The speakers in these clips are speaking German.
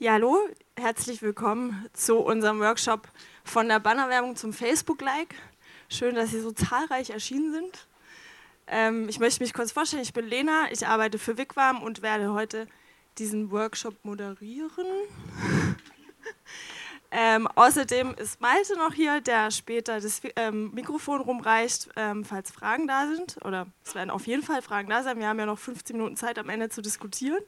Ja, hallo, herzlich willkommen zu unserem Workshop von der Bannerwerbung zum Facebook-Like. Schön, dass Sie so zahlreich erschienen sind. Ähm, ich möchte mich kurz vorstellen, ich bin Lena, ich arbeite für Wigwam und werde heute diesen Workshop moderieren. ähm, außerdem ist Malte noch hier, der später das ähm, Mikrofon rumreicht, ähm, falls Fragen da sind. Oder es werden auf jeden Fall Fragen da sein. Wir haben ja noch 15 Minuten Zeit am Ende zu diskutieren.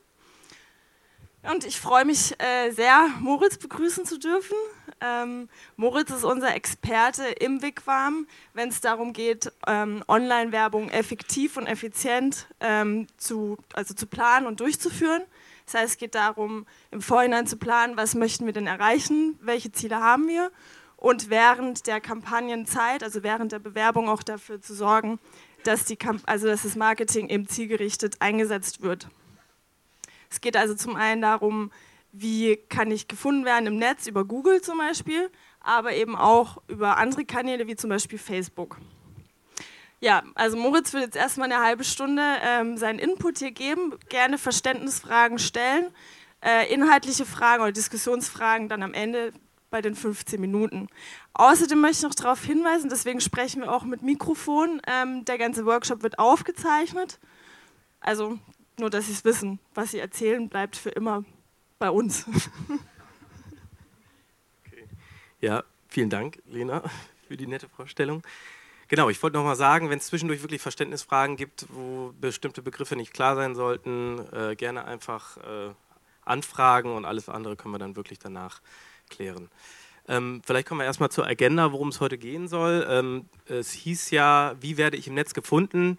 Und ich freue mich äh, sehr, Moritz begrüßen zu dürfen. Ähm, Moritz ist unser Experte im Wigwam, wenn es darum geht, ähm, Online-Werbung effektiv und effizient ähm, zu, also zu planen und durchzuführen. Das heißt, es geht darum, im Vorhinein zu planen, was möchten wir denn erreichen, welche Ziele haben wir und während der Kampagnenzeit, also während der Bewerbung auch dafür zu sorgen, dass, die, also dass das Marketing eben zielgerichtet eingesetzt wird. Es geht also zum einen darum, wie kann ich gefunden werden im Netz, über Google zum Beispiel, aber eben auch über andere Kanäle wie zum Beispiel Facebook. Ja, also Moritz wird jetzt erstmal eine halbe Stunde ähm, seinen Input hier geben, gerne Verständnisfragen stellen, äh, inhaltliche Fragen oder Diskussionsfragen dann am Ende bei den 15 Minuten. Außerdem möchte ich noch darauf hinweisen, deswegen sprechen wir auch mit Mikrofon, ähm, der ganze Workshop wird aufgezeichnet. Also nur, dass Sie es wissen, was Sie erzählen, bleibt für immer bei uns. Okay. Ja, vielen Dank, Lena, für die nette Vorstellung. Genau, ich wollte noch mal sagen, wenn es zwischendurch wirklich Verständnisfragen gibt, wo bestimmte Begriffe nicht klar sein sollten, äh, gerne einfach äh, anfragen und alles andere können wir dann wirklich danach klären. Ähm, vielleicht kommen wir erstmal zur Agenda, worum es heute gehen soll. Ähm, es hieß ja, wie werde ich im Netz gefunden?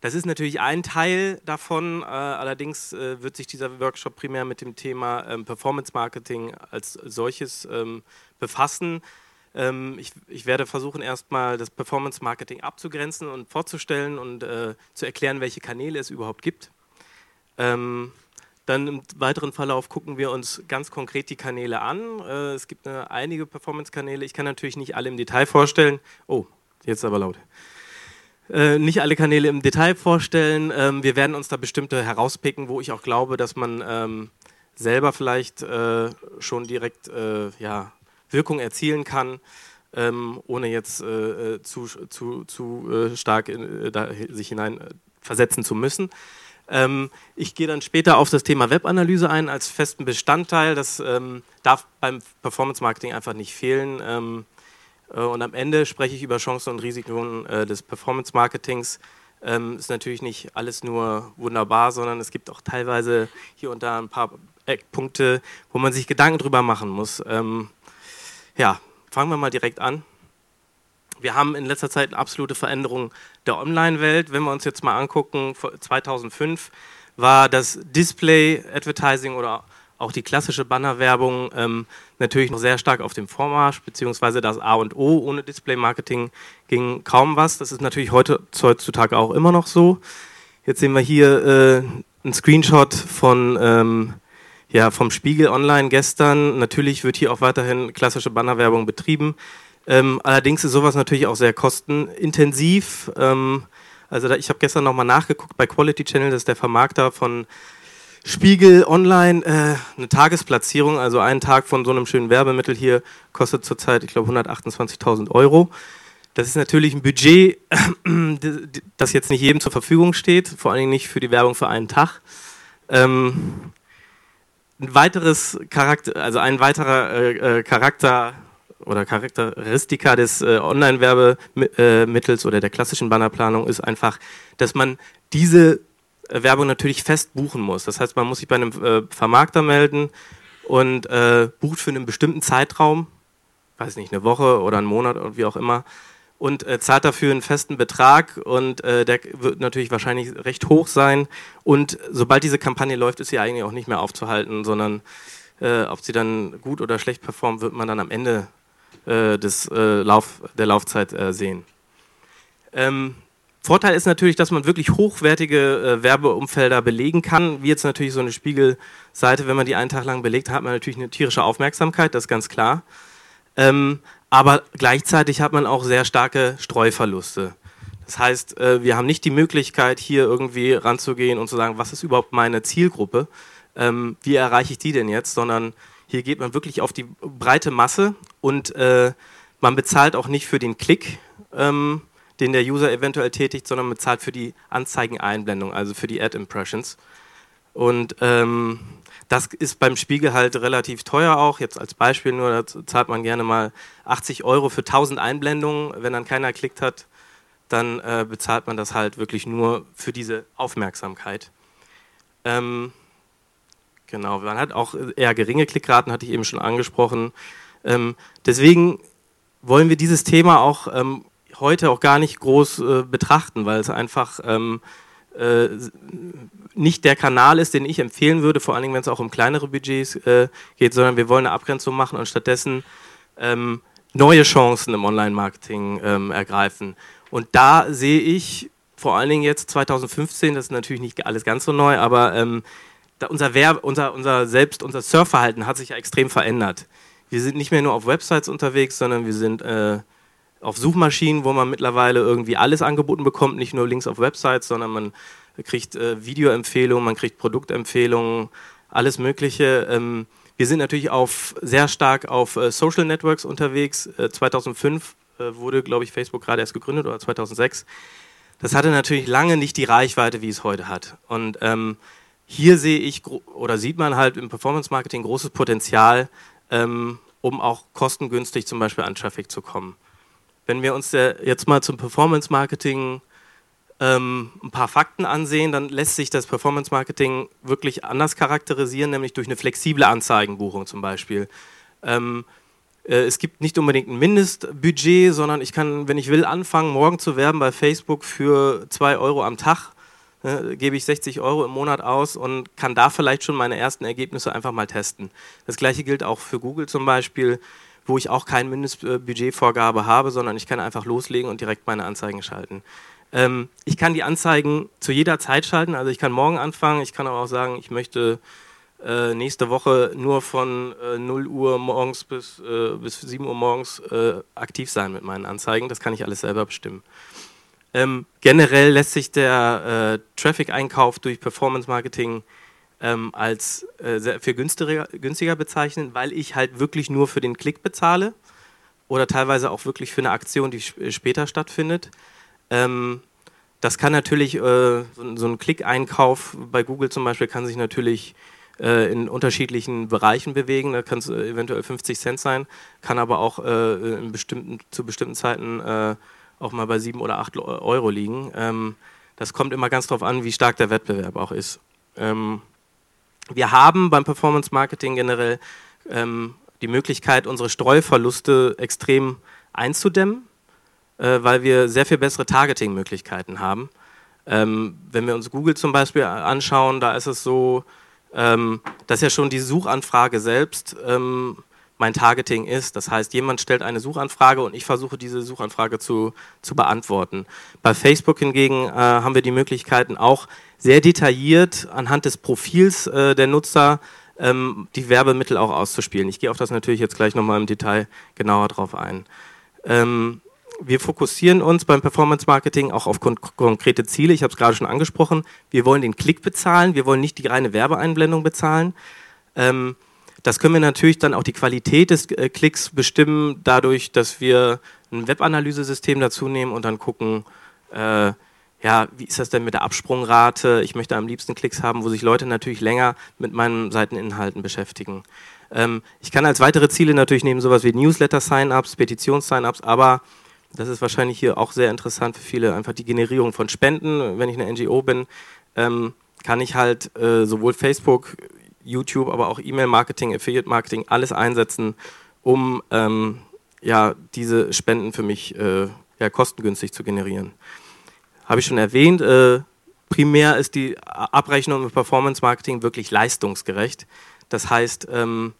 Das ist natürlich ein Teil davon. Äh, allerdings äh, wird sich dieser Workshop primär mit dem Thema ähm, Performance Marketing als solches ähm, befassen. Ähm, ich, ich, werde versuchen, erstmal das Performance Marketing abzugrenzen und vorzustellen und äh, zu erklären, welche Kanäle es überhaupt gibt. Ähm, dann im weiteren Verlauf gucken wir uns ganz konkret die Kanäle an. Äh, es gibt eine, einige Performance-Kanäle. Ich kann natürlich nicht alle im Detail vorstellen. Oh, jetzt aber laut. Äh, nicht alle Kanäle im Detail vorstellen. Ähm, wir werden uns da bestimmte herauspicken, wo ich auch glaube, dass man ähm, selber vielleicht äh, schon direkt äh, ja, Wirkung erzielen kann, ähm, ohne jetzt äh, äh, zu, zu, zu äh, stark in, da, sich hinein versetzen zu müssen. Ähm, ich gehe dann später auf das Thema Webanalyse ein als festen Bestandteil. Das ähm, darf beim Performance Marketing einfach nicht fehlen ähm, äh, und am Ende spreche ich über Chancen und Risiken äh, des Performance Marketings. Ähm, ist natürlich nicht alles nur wunderbar, sondern es gibt auch teilweise hier und da ein paar Eckpunkte, wo man sich Gedanken drüber machen muss. Ähm, ja, fangen wir mal direkt an. Wir haben in letzter Zeit eine absolute Veränderung der Online-Welt. Wenn wir uns jetzt mal angucken, 2005 war das Display-Advertising oder auch die klassische Bannerwerbung ähm, natürlich noch sehr stark auf dem Vormarsch, beziehungsweise das A und O. Ohne Display-Marketing ging kaum was. Das ist natürlich heute, heutzutage auch immer noch so. Jetzt sehen wir hier äh, einen Screenshot von, ähm, ja, vom Spiegel Online gestern. Natürlich wird hier auch weiterhin klassische Bannerwerbung betrieben. Ähm, allerdings ist sowas natürlich auch sehr kostenintensiv. Ähm, also da, ich habe gestern nochmal nachgeguckt bei Quality Channel, das ist der Vermarkter von Spiegel Online äh, eine Tagesplatzierung, also ein Tag von so einem schönen Werbemittel hier kostet zurzeit, ich glaube, 128.000 Euro. Das ist natürlich ein Budget, das jetzt nicht jedem zur Verfügung steht, vor allen Dingen nicht für die Werbung für einen Tag. Ähm, ein weiteres Charakter, also ein weiterer äh, äh Charakter oder Charakteristika des äh, Online-Werbemittels äh, oder der klassischen Bannerplanung ist einfach, dass man diese Werbung natürlich fest buchen muss. Das heißt, man muss sich bei einem äh, Vermarkter melden und äh, bucht für einen bestimmten Zeitraum, weiß nicht, eine Woche oder einen Monat oder wie auch immer, und äh, zahlt dafür einen festen Betrag und äh, der wird natürlich wahrscheinlich recht hoch sein. Und sobald diese Kampagne läuft, ist sie eigentlich auch nicht mehr aufzuhalten, sondern äh, ob sie dann gut oder schlecht performt, wird man dann am Ende des, Lauf, der Laufzeit sehen. Ähm, Vorteil ist natürlich, dass man wirklich hochwertige äh, Werbeumfelder belegen kann, wie jetzt natürlich so eine Spiegelseite, wenn man die einen Tag lang belegt, hat man natürlich eine tierische Aufmerksamkeit, das ist ganz klar. Ähm, aber gleichzeitig hat man auch sehr starke Streuverluste. Das heißt, äh, wir haben nicht die Möglichkeit, hier irgendwie ranzugehen und zu sagen, was ist überhaupt meine Zielgruppe, ähm, wie erreiche ich die denn jetzt, sondern hier geht man wirklich auf die breite Masse und äh, man bezahlt auch nicht für den Klick, ähm, den der User eventuell tätigt, sondern bezahlt für die Anzeigeneinblendung, also für die Ad-Impressions. Und ähm, das ist beim Spiegel halt relativ teuer auch. Jetzt als Beispiel nur, da zahlt man gerne mal 80 Euro für 1000 Einblendungen. Wenn dann keiner klickt hat, dann äh, bezahlt man das halt wirklich nur für diese Aufmerksamkeit. Ähm, genau, man hat auch eher geringe Klickraten, hatte ich eben schon angesprochen. Ähm, deswegen wollen wir dieses Thema auch ähm, heute auch gar nicht groß äh, betrachten, weil es einfach ähm, äh, nicht der Kanal ist, den ich empfehlen würde, vor allen Dingen, wenn es auch um kleinere Budgets äh, geht, sondern wir wollen eine Abgrenzung machen und stattdessen ähm, neue Chancen im Online-Marketing ähm, ergreifen. Und da sehe ich vor allen Dingen jetzt 2015, das ist natürlich nicht alles ganz so neu, aber ähm, unser, Werb, unser, unser selbst, unser Surfverhalten hat sich ja extrem verändert. Wir sind nicht mehr nur auf Websites unterwegs, sondern wir sind äh, auf Suchmaschinen, wo man mittlerweile irgendwie alles angeboten bekommt, nicht nur Links auf Websites, sondern man kriegt äh, Videoempfehlungen, man kriegt Produktempfehlungen, alles Mögliche. Ähm, wir sind natürlich auf, sehr stark auf äh, Social Networks unterwegs. Äh, 2005 äh, wurde, glaube ich, Facebook gerade erst gegründet oder 2006. Das hatte natürlich lange nicht die Reichweite, wie es heute hat. Und ähm, hier sehe ich oder sieht man halt im Performance Marketing großes Potenzial, ähm, um auch kostengünstig zum Beispiel an Traffic zu kommen. Wenn wir uns jetzt mal zum Performance Marketing ähm, ein paar Fakten ansehen, dann lässt sich das Performance Marketing wirklich anders charakterisieren, nämlich durch eine flexible Anzeigenbuchung zum Beispiel. Ähm, äh, es gibt nicht unbedingt ein Mindestbudget, sondern ich kann, wenn ich will, anfangen, morgen zu werben bei Facebook für 2 Euro am Tag. Ne, gebe ich 60 Euro im Monat aus und kann da vielleicht schon meine ersten Ergebnisse einfach mal testen. Das gleiche gilt auch für Google zum Beispiel wo ich auch kein Mindestbudgetvorgabe habe, sondern ich kann einfach loslegen und direkt meine Anzeigen schalten. Ähm, ich kann die Anzeigen zu jeder Zeit schalten, also ich kann morgen anfangen, ich kann aber auch sagen, ich möchte äh, nächste Woche nur von äh, 0 Uhr morgens bis, äh, bis 7 Uhr morgens äh, aktiv sein mit meinen Anzeigen. Das kann ich alles selber bestimmen. Ähm, generell lässt sich der äh, Traffic-Einkauf durch Performance Marketing ähm, als äh, viel günstiger, günstiger bezeichnen, weil ich halt wirklich nur für den Klick bezahle oder teilweise auch wirklich für eine Aktion, die später stattfindet. Ähm, das kann natürlich, äh, so, so, ein Klick-Einkauf bei Google zum Beispiel kann sich natürlich äh, in unterschiedlichen Bereichen bewegen. Da kann es äh, eventuell 50 Cent sein, kann aber auch äh, bestimmten, zu bestimmten Zeiten äh, auch mal bei 7 oder 8 Euro liegen. Ähm, das kommt immer ganz darauf an, wie stark der Wettbewerb auch ist. Ähm, wir haben beim Performance Marketing generell ähm, die Möglichkeit, unsere Streuverluste extrem einzudämmen, äh, weil wir sehr viel bessere Targeting-Möglichkeiten haben. Ähm, wenn wir uns Google zum Beispiel anschauen, da ist es so, ähm, dass ja schon die Suchanfrage selbst ähm, mein Targeting ist. Das heißt, jemand stellt eine Suchanfrage und ich versuche diese Suchanfrage zu, zu beantworten. Bei Facebook hingegen äh, haben wir die Möglichkeiten auch sehr detailliert anhand des Profils äh, der Nutzer ähm, die Werbemittel auch auszuspielen. Ich gehe auf das natürlich jetzt gleich nochmal im Detail genauer drauf ein. Ähm, wir fokussieren uns beim Performance Marketing auch auf kon konkrete Ziele. Ich habe es gerade schon angesprochen. Wir wollen den Klick bezahlen, wir wollen nicht die reine Werbeeinblendung bezahlen. Ähm, das können wir natürlich dann auch die Qualität des äh, Klicks bestimmen, dadurch, dass wir ein Webanalysesystem dazu nehmen und dann gucken, äh, ja, wie ist das denn mit der Absprungrate? Ich möchte am liebsten Klicks haben, wo sich Leute natürlich länger mit meinen Seiteninhalten beschäftigen. Ähm, ich kann als weitere Ziele natürlich nehmen sowas wie Newsletter-Sign-ups, Petitions-Sign-ups, aber das ist wahrscheinlich hier auch sehr interessant für viele, einfach die Generierung von Spenden. Wenn ich eine NGO bin, ähm, kann ich halt äh, sowohl Facebook, YouTube, aber auch E-Mail-Marketing, Affiliate-Marketing, alles einsetzen, um ähm, ja, diese Spenden für mich äh, ja, kostengünstig zu generieren. Habe ich schon erwähnt, äh, primär ist die Abrechnung im Performance-Marketing wirklich leistungsgerecht. Das heißt, ähm,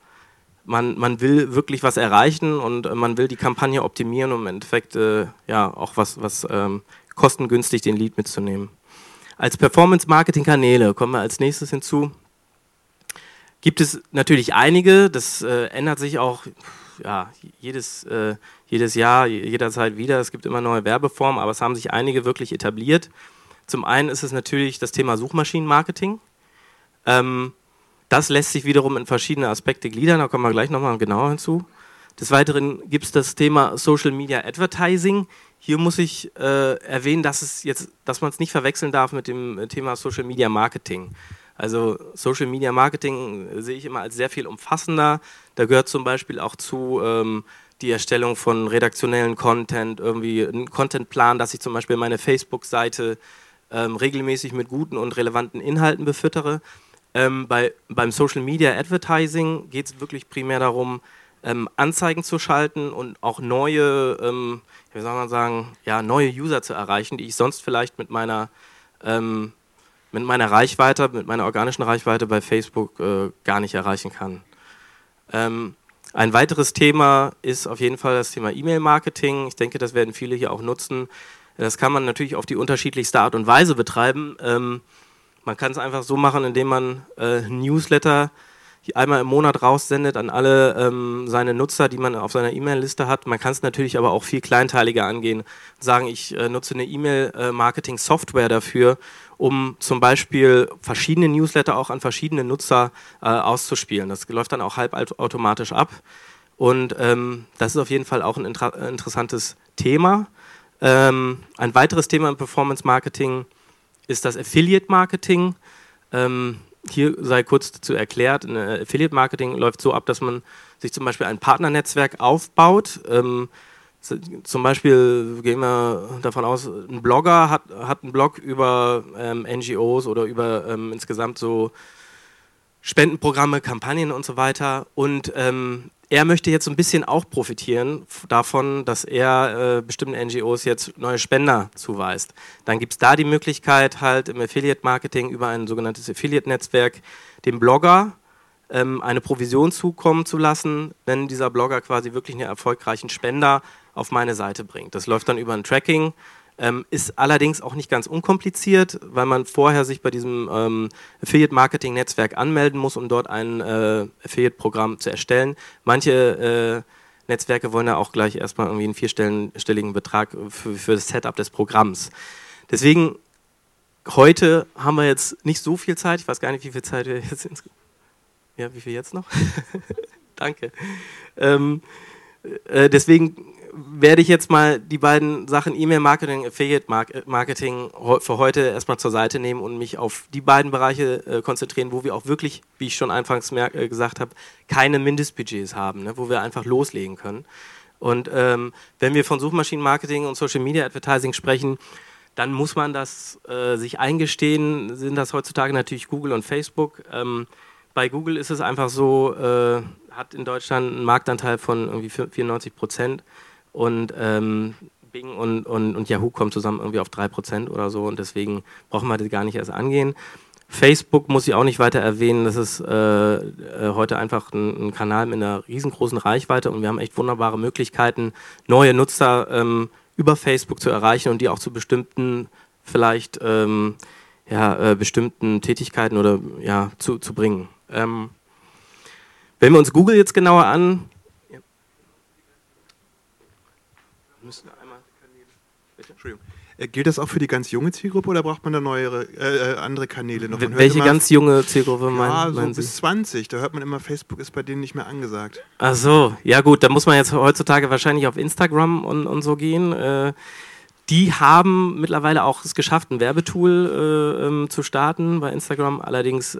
man, man will wirklich was erreichen und man will die Kampagne optimieren, um im Endeffekt äh, ja, auch was, was ähm, kostengünstig den Lead mitzunehmen. Als Performance-Marketing-Kanäle kommen wir als nächstes hinzu gibt es natürlich einige, das äh, ändert sich auch ja, jedes, äh, jedes Jahr, jederzeit wieder. Es gibt immer neue Werbeformen, aber es haben sich einige wirklich etabliert. Zum einen ist es natürlich das Thema Suchmaschinenmarketing. Ähm, Das lässt sich wiederum in verschiedene Aspekte gliedern, da kommen wir gleich nochmal genauer hinzu. Des Weiteren gibt es das Thema Social Media Advertising. Hier muss ich äh, erwähnen, dass, es jetzt, dass man es nicht verwechseln darf mit dem Thema Social Media Marketing. Also Social Media Marketing sehe ich immer als sehr viel umfassender. Da gehört zum Beispiel auch zu ähm, die Erstellung von redaktionellen Content, irgendwie ein Contentplan, dass ich zum Beispiel meine Facebook-Seite ähm, regelmäßig mit guten und relevanten Inhalten befüttere. Ähm, bei, beim Social Media Advertising geht es wirklich primär darum, ähm, Anzeigen zu schalten und auch neue, ähm, wie soll man sagen, ja, neue User zu erreichen, die ich sonst vielleicht mit meiner, ähm, mit meiner Reichweite, mit meiner organischen Reichweite bei Facebook äh, gar nicht erreichen kann. Ähm, ein weiteres Thema ist auf jeden Fall das Thema E-Mail-Marketing. Ich denke, das werden viele hier auch nutzen. Das kann man natürlich auf die unterschiedlichste Art und Weise betreiben. Ähm, man kann es einfach so machen, indem man äh, Newsletter einmal im Monat raussendet an alle ähm, seine Nutzer, die man auf seiner E-Mail-Liste hat. Man kann es natürlich aber auch viel kleinteiliger angehen. Sagen, ich äh, nutze eine E-Mail-Marketing-Software dafür, um zum Beispiel verschiedene Newsletter auch an verschiedene Nutzer äh, auszuspielen. Das läuft dann auch halbautomatisch ab. Und ähm, das ist auf jeden Fall auch ein inter interessantes Thema. Ähm, ein weiteres Thema im Performance Marketing ist das Affiliate Marketing. Ähm, hier sei kurz dazu erklärt, Affiliate Marketing läuft so ab, dass man sich zum Beispiel ein Partnernetzwerk aufbaut. Ähm, zum Beispiel gehen wir davon aus, ein Blogger hat, hat einen Blog über ähm, NGOs oder über ähm, insgesamt so Spendenprogramme, Kampagnen und so weiter. Und ähm, er möchte jetzt so ein bisschen auch profitieren davon, dass er äh, bestimmten NGOs jetzt neue Spender zuweist. Dann gibt es da die Möglichkeit, halt im Affiliate-Marketing über ein sogenanntes Affiliate-Netzwerk dem Blogger ähm, eine Provision zukommen zu lassen, wenn dieser Blogger quasi wirklich einen erfolgreichen Spender auf meine Seite bringt. Das läuft dann über ein Tracking ähm, ist allerdings auch nicht ganz unkompliziert, weil man vorher sich bei diesem ähm, Affiliate-Marketing-Netzwerk anmelden muss, um dort ein äh, Affiliate-Programm zu erstellen. Manche äh, Netzwerke wollen ja auch gleich erstmal irgendwie einen vierstelligen Betrag für, für das Setup des Programms. Deswegen, heute haben wir jetzt nicht so viel Zeit. Ich weiß gar nicht, wie viel Zeit wir jetzt sind. Ja, wie viel jetzt noch? Danke. Ähm, äh, deswegen werde ich jetzt mal die beiden Sachen E-Mail-Marketing, Affiliate-Marketing für heute erstmal zur Seite nehmen und mich auf die beiden Bereiche äh, konzentrieren, wo wir auch wirklich, wie ich schon anfangs äh, gesagt habe, keine Mindestbudgets haben, ne, wo wir einfach loslegen können. Und ähm, wenn wir von Suchmaschinenmarketing und Social Media Advertising sprechen, dann muss man das äh, sich eingestehen, sind das heutzutage natürlich Google und Facebook. Ähm, bei Google ist es einfach so, äh, hat in Deutschland einen Marktanteil von irgendwie 94 Prozent. Und ähm, Bing und, und, und, Yahoo kommen zusammen irgendwie auf 3% oder so und deswegen brauchen wir das gar nicht erst angehen. Facebook muss ich auch nicht weiter erwähnen, das ist äh, äh, heute einfach ein, ein, Kanal mit einer riesengroßen Reichweite und wir haben echt wunderbare Möglichkeiten, neue Nutzer ähm, über Facebook zu erreichen und die auch zu bestimmten, vielleicht ähm, ja, äh, bestimmten Tätigkeiten oder ja, zu, zu bringen. Ähm, wenn wir uns Google jetzt genauer an, müssen einmal Bitte? Entschuldigung. Äh, gilt das auch für die ganz junge Zielgruppe oder braucht man da neuere, äh, äh andere Kanäle noch? Welche immer, ganz junge Zielgruppe ja, meinen, so bis 20. Da hört man immer, Facebook ist bei denen nicht mehr angesagt. Ach so, ja gut, da muss man jetzt heutzutage wahrscheinlich auf Instagram und, und so gehen. Äh, die haben mittlerweile auch es geschafft, ein Werbetool äh, ähm, zu starten bei Instagram. Allerdings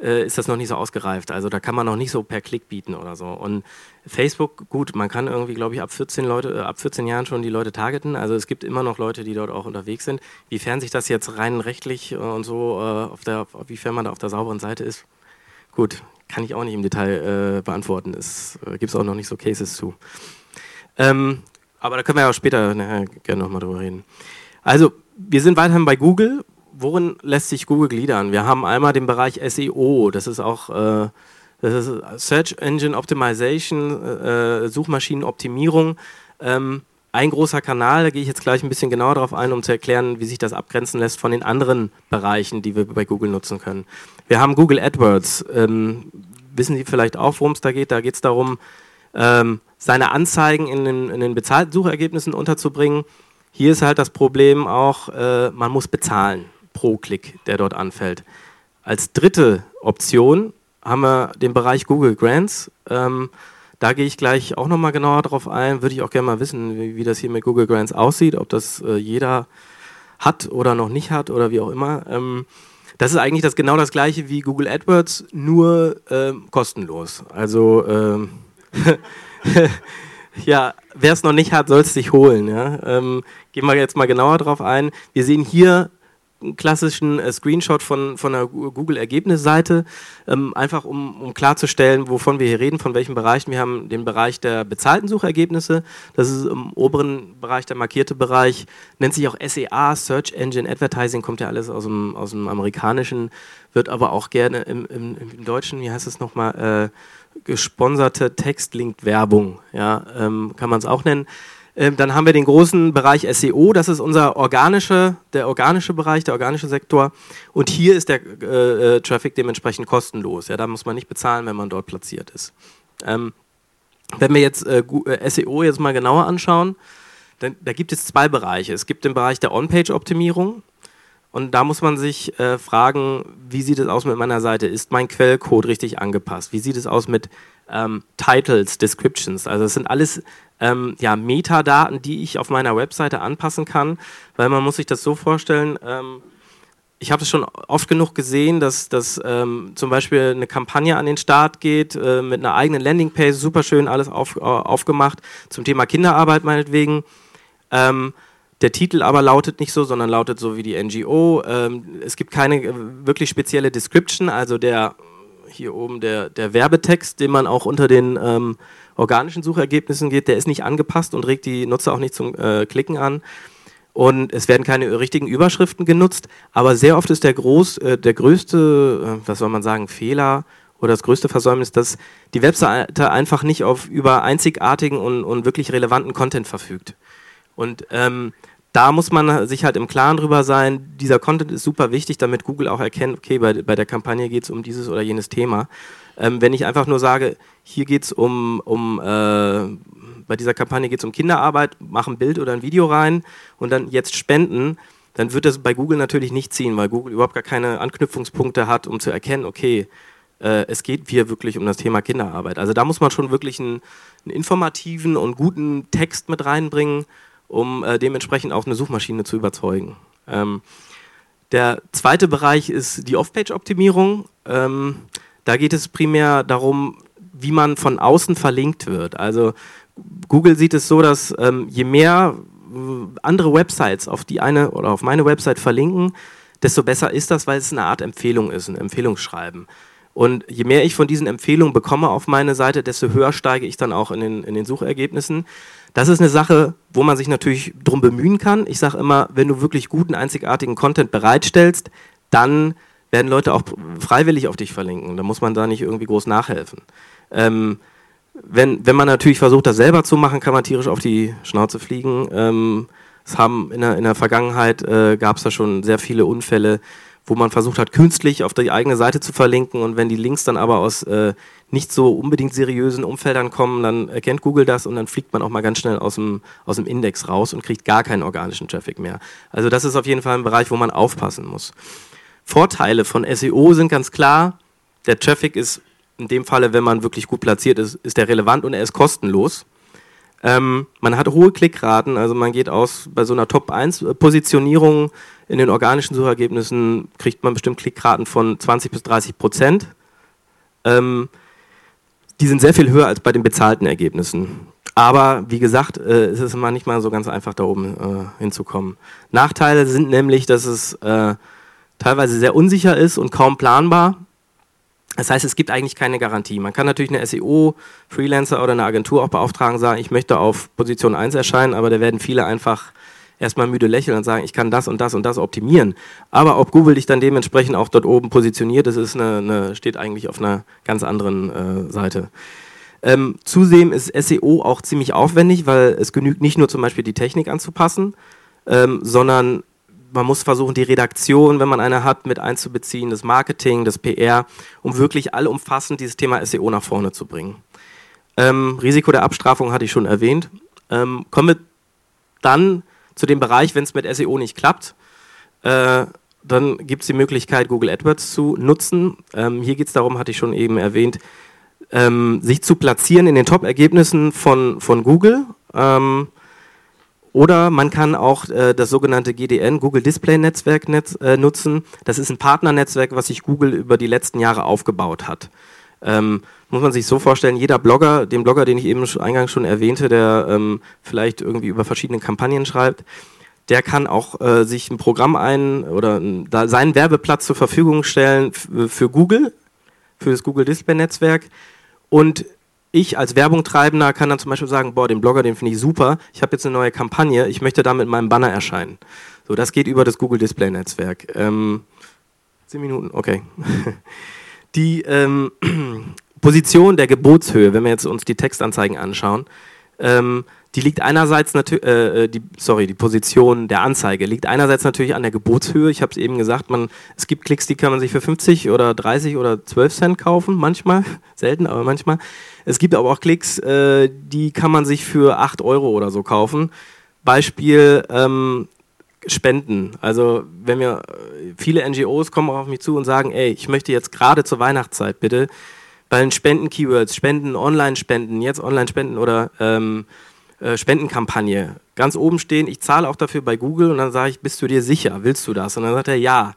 äh, ist das noch nicht so ausgereift. Also da kann man noch nicht so per Klick bieten oder so. Und Facebook, gut, man kann irgendwie, glaube ich, ab 14 Leute, äh, ab 14 Jahren schon die Leute targeten. Also es gibt immer noch Leute, die dort auch unterwegs sind. Wiefern sich das jetzt rein rechtlich äh, und so, äh, auf der, wiefern man da auf der sauberen Seite ist, gut, kann ich auch nicht im Detail äh, beantworten. Es äh, gibt auch noch nicht so Cases zu. Ähm, aber da können wir ja auch später nachher gerne nochmal drüber reden. Also, wir sind weiterhin bei Google worin lässt sich Google gliedern? Wir haben einmal den Bereich SEO, das ist auch äh, das ist Search Engine Optimization, äh, Suchmaschinenoptimierung. Ähm, ein großer Kanal, da gehe ich jetzt gleich ein bisschen genauer darauf ein, um zu erklären, wie sich das abgrenzen lässt von den anderen Bereichen, die wir bei Google nutzen können. Wir haben Google AdWords. Ähm, wissen Sie vielleicht auch, worum es da geht? Da geht es darum, ähm, seine Anzeigen in den, in den bezahlten Suchergebnissen unterzubringen. Hier ist halt das Problem auch, äh, man muss bezahlen pro Klick, der dort anfällt. Als dritte Option haben wir den Bereich Google Grants. Ähm, da gehe ich gleich auch nochmal genauer drauf ein. Würde ich auch gerne mal wissen, wie, wie, das hier mit Google Grants aussieht, ob das äh, jeder hat oder noch nicht hat oder wie auch immer. Ähm, das ist eigentlich das, genau das gleiche wie Google AdWords, nur ähm, kostenlos. Also ähm, ja, wer es noch nicht hat, soll es sich holen. Ja? Ähm, gehen wir jetzt mal genauer drauf ein. Wir sehen hier klassischen äh, Screenshot von, von einer Google-Ergebnisseite, ähm, einfach um, um klarzustellen, wovon wir hier reden, von welchen Bereichen. Wir haben den Bereich der bezahlten Suchergebnisse, das ist im oberen Bereich der markierte Bereich, nennt sich auch SEA, Search Engine Advertising, kommt ja alles aus dem, aus dem amerikanischen, wird aber auch gerne im, im, im Deutschen, wie heißt es nochmal, äh, gesponserte Textlink-Werbung, ja, ähm, kann man es auch nennen. Ähm, dann haben wir den großen Bereich SEO, das ist unser organische, der organische Bereich, der organische Sektor. Und hier ist der äh, äh, Traffic dementsprechend kostenlos. Ja, da muss man nicht bezahlen, wenn man dort platziert ist. Ähm, wenn wir jetzt äh, äh SEO jetzt mal genauer anschauen, dann, da gibt es zwei Bereiche. Es gibt den Bereich der On-Page-Optimierung. Und da muss man sich äh, fragen, wie sieht es aus mit meiner Seite? Ist mein Quellcode richtig angepasst? Wie sieht es aus mit ähm, Titles, Descriptions? Also es sind alles ähm, ja, Metadaten, die ich auf meiner Webseite anpassen kann, weil man muss sich das so vorstellen, ähm, ich habe es schon oft genug gesehen, dass, dass ähm, zum Beispiel eine Kampagne an den Start geht äh, mit einer eigenen Landingpage, super schön alles auf, aufgemacht, zum Thema Kinderarbeit meinetwegen. Ähm, der Titel aber lautet nicht so, sondern lautet so wie die NGO. Ähm, es gibt keine äh, wirklich spezielle Description, also der hier oben der, der Werbetext, den man auch unter den ähm, organischen Suchergebnissen geht, der ist nicht angepasst und regt die Nutzer auch nicht zum äh, Klicken an. Und es werden keine richtigen Überschriften genutzt, aber sehr oft ist der, groß, äh, der größte, äh, was soll man sagen, Fehler oder das größte Versäumnis, dass die Webseite einfach nicht auf über einzigartigen und, und wirklich relevanten Content verfügt. Und ähm, da muss man sich halt im Klaren drüber sein, dieser Content ist super wichtig, damit Google auch erkennt, okay, bei, bei der Kampagne geht es um dieses oder jenes Thema. Ähm, wenn ich einfach nur sage, hier geht es um, um äh, bei dieser Kampagne geht es um Kinderarbeit, mach ein Bild oder ein Video rein und dann jetzt spenden, dann wird das bei Google natürlich nicht ziehen, weil Google überhaupt gar keine Anknüpfungspunkte hat, um zu erkennen, okay, äh, es geht hier wirklich um das Thema Kinderarbeit. Also da muss man schon wirklich einen, einen informativen und guten Text mit reinbringen, um äh, dementsprechend auch eine Suchmaschine zu überzeugen. Ähm, der zweite Bereich ist die Off-Page-Optimierung. Ähm, da geht es primär darum, wie man von außen verlinkt wird. Also Google sieht es so, dass ähm, je mehr äh, andere Websites auf die eine oder auf meine Website verlinken, desto besser ist das, weil es eine Art Empfehlung ist, ein Empfehlungsschreiben. Und je mehr ich von diesen Empfehlungen bekomme auf meine Seite, desto höher steige ich dann auch in den, in den Suchergebnissen. Das ist eine Sache, wo man sich natürlich drum bemühen kann. Ich sage immer, wenn du wirklich guten, einzigartigen Content bereitstellst, dann werden Leute auch freiwillig auf dich verlinken. Da muss man da nicht irgendwie groß nachhelfen. Ähm, wenn, wenn man natürlich versucht, das selber zu machen, kann man tierisch auf die Schnauze fliegen. Ähm, es haben in der, in der Vergangenheit äh, gab es da schon sehr viele Unfälle, wo man versucht hat, künstlich auf die eigene Seite zu verlinken und wenn die Links dann aber aus äh, nicht so unbedingt seriösen Umfeldern kommen, dann erkennt Google das und dann fliegt man auch mal ganz schnell aus dem, aus dem Index raus und kriegt gar keinen organischen Traffic mehr. Also das ist auf jeden Fall ein Bereich, wo man aufpassen muss. Vorteile von SEO sind ganz klar. Der Traffic ist in dem Falle, wenn man wirklich gut platziert ist, ist der relevant und er ist kostenlos. Ähm, man hat hohe Klickraten, also man geht aus bei so einer Top-1-Positionierung in den organischen Suchergebnissen, kriegt man bestimmt Klickraten von 20 bis 30 Prozent. Ähm, die sind sehr viel höher als bei den bezahlten Ergebnissen. Aber wie gesagt, äh, es ist immer nicht mal so ganz einfach, da oben äh, hinzukommen. Nachteile sind nämlich, dass es äh, teilweise sehr unsicher ist und kaum planbar. Das heißt, es gibt eigentlich keine Garantie. Man kann natürlich eine SEO-Freelancer oder eine Agentur auch beauftragen, sagen, ich möchte auf Position 1 erscheinen, aber da werden viele einfach erstmal müde lächeln und sagen, ich kann das und das und das optimieren. Aber ob Google dich dann dementsprechend auch dort oben positioniert, das ist eine, eine steht eigentlich auf einer ganz anderen äh, Seite. Ähm, zudem ist SEO auch ziemlich aufwendig, weil es genügt nicht nur zum Beispiel die Technik anzupassen, ähm, sondern man muss versuchen, die Redaktion, wenn man eine hat, mit einzubeziehen, das Marketing, das PR, um wirklich allumfassend dieses Thema SEO nach vorne zu bringen. Ähm, Risiko der Abstrafung hatte ich schon erwähnt. Ähm, kommen wir dann zu dem Bereich, wenn es mit SEO nicht klappt. Äh, dann gibt es die Möglichkeit, Google AdWords zu nutzen. Ähm, hier geht es darum, hatte ich schon eben erwähnt, ähm, sich zu platzieren in den Top-Ergebnissen von, von Google. Ähm, oder man kann auch äh, das sogenannte GDN, Google Display Netzwerk, äh, nutzen. Das ist ein Partnernetzwerk, was sich Google über die letzten Jahre aufgebaut hat. Ähm, muss man sich so vorstellen, jeder Blogger, den Blogger, den ich eben eingangs schon erwähnte, der ähm, vielleicht irgendwie über verschiedene Kampagnen schreibt, der kann auch äh, sich ein Programm ein oder da seinen Werbeplatz zur Verfügung stellen für Google, für das Google Display Netzwerk. Und ich als Werbungtreibender kann dann zum Beispiel sagen, boah, den Blogger, den finde ich super, ich habe jetzt eine neue Kampagne, ich möchte da mit meinem Banner erscheinen. So, das geht über das Google Display Netzwerk. Ähm, zehn Minuten, okay. Die ähm, Position der Gebotshöhe, wenn wir jetzt uns die Textanzeigen anschauen, ähm, die liegt einerseits natürlich, äh, äh, die, sorry, die Position der Anzeige liegt einerseits natürlich an der Gebotshöhe. Ich habe es eben gesagt, man, es gibt Klicks, die kann man sich für 50 oder 30 oder 12 Cent kaufen, manchmal, selten, aber manchmal. Es gibt aber auch Klicks, äh, die kann man sich für 8 Euro oder so kaufen. Beispiel ähm, Spenden. Also wenn mir äh, viele NGOs kommen auf mich zu und sagen, ey, ich möchte jetzt gerade zur Weihnachtszeit bitte bei den Spenden-Keywords, Spenden, Online-Spenden, jetzt Online-Spenden oder ähm, äh, Spendenkampagne ganz oben stehen, ich zahle auch dafür bei Google und dann sage ich, bist du dir sicher, willst du das? Und dann sagt er, ja.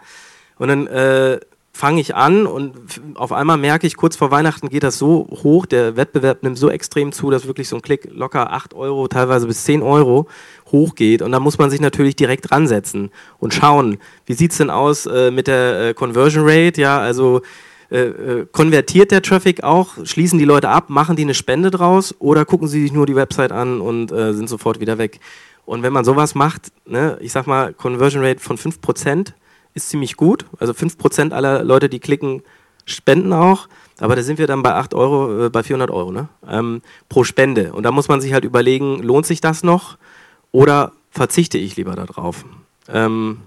Und dann äh, fange ich an und auf einmal merke ich, kurz vor Weihnachten geht das so hoch, der Wettbewerb nimmt so extrem zu, dass wirklich so ein Klick locker 8 Euro, teilweise bis 10 Euro hochgeht. Und da muss man sich natürlich direkt ransetzen und schauen, wie sieht es denn aus äh, mit der äh, Conversion Rate, ja, also äh, äh, konvertiert der Traffic auch? Schließen die Leute ab? Machen die eine Spende draus? Oder gucken sie sich nur die Website an und äh, sind sofort wieder weg? Und wenn man sowas macht, ne, ich sag mal, Conversion Rate von 5% ist ziemlich gut. Also 5% aller Leute, die klicken, spenden auch. Aber da sind wir dann bei 8 Euro, äh, bei 400 Euro ne? Ähm, pro Spende. Und da muss man sich halt überlegen, lohnt sich das noch oder verzichte ich lieber darauf? Ähm,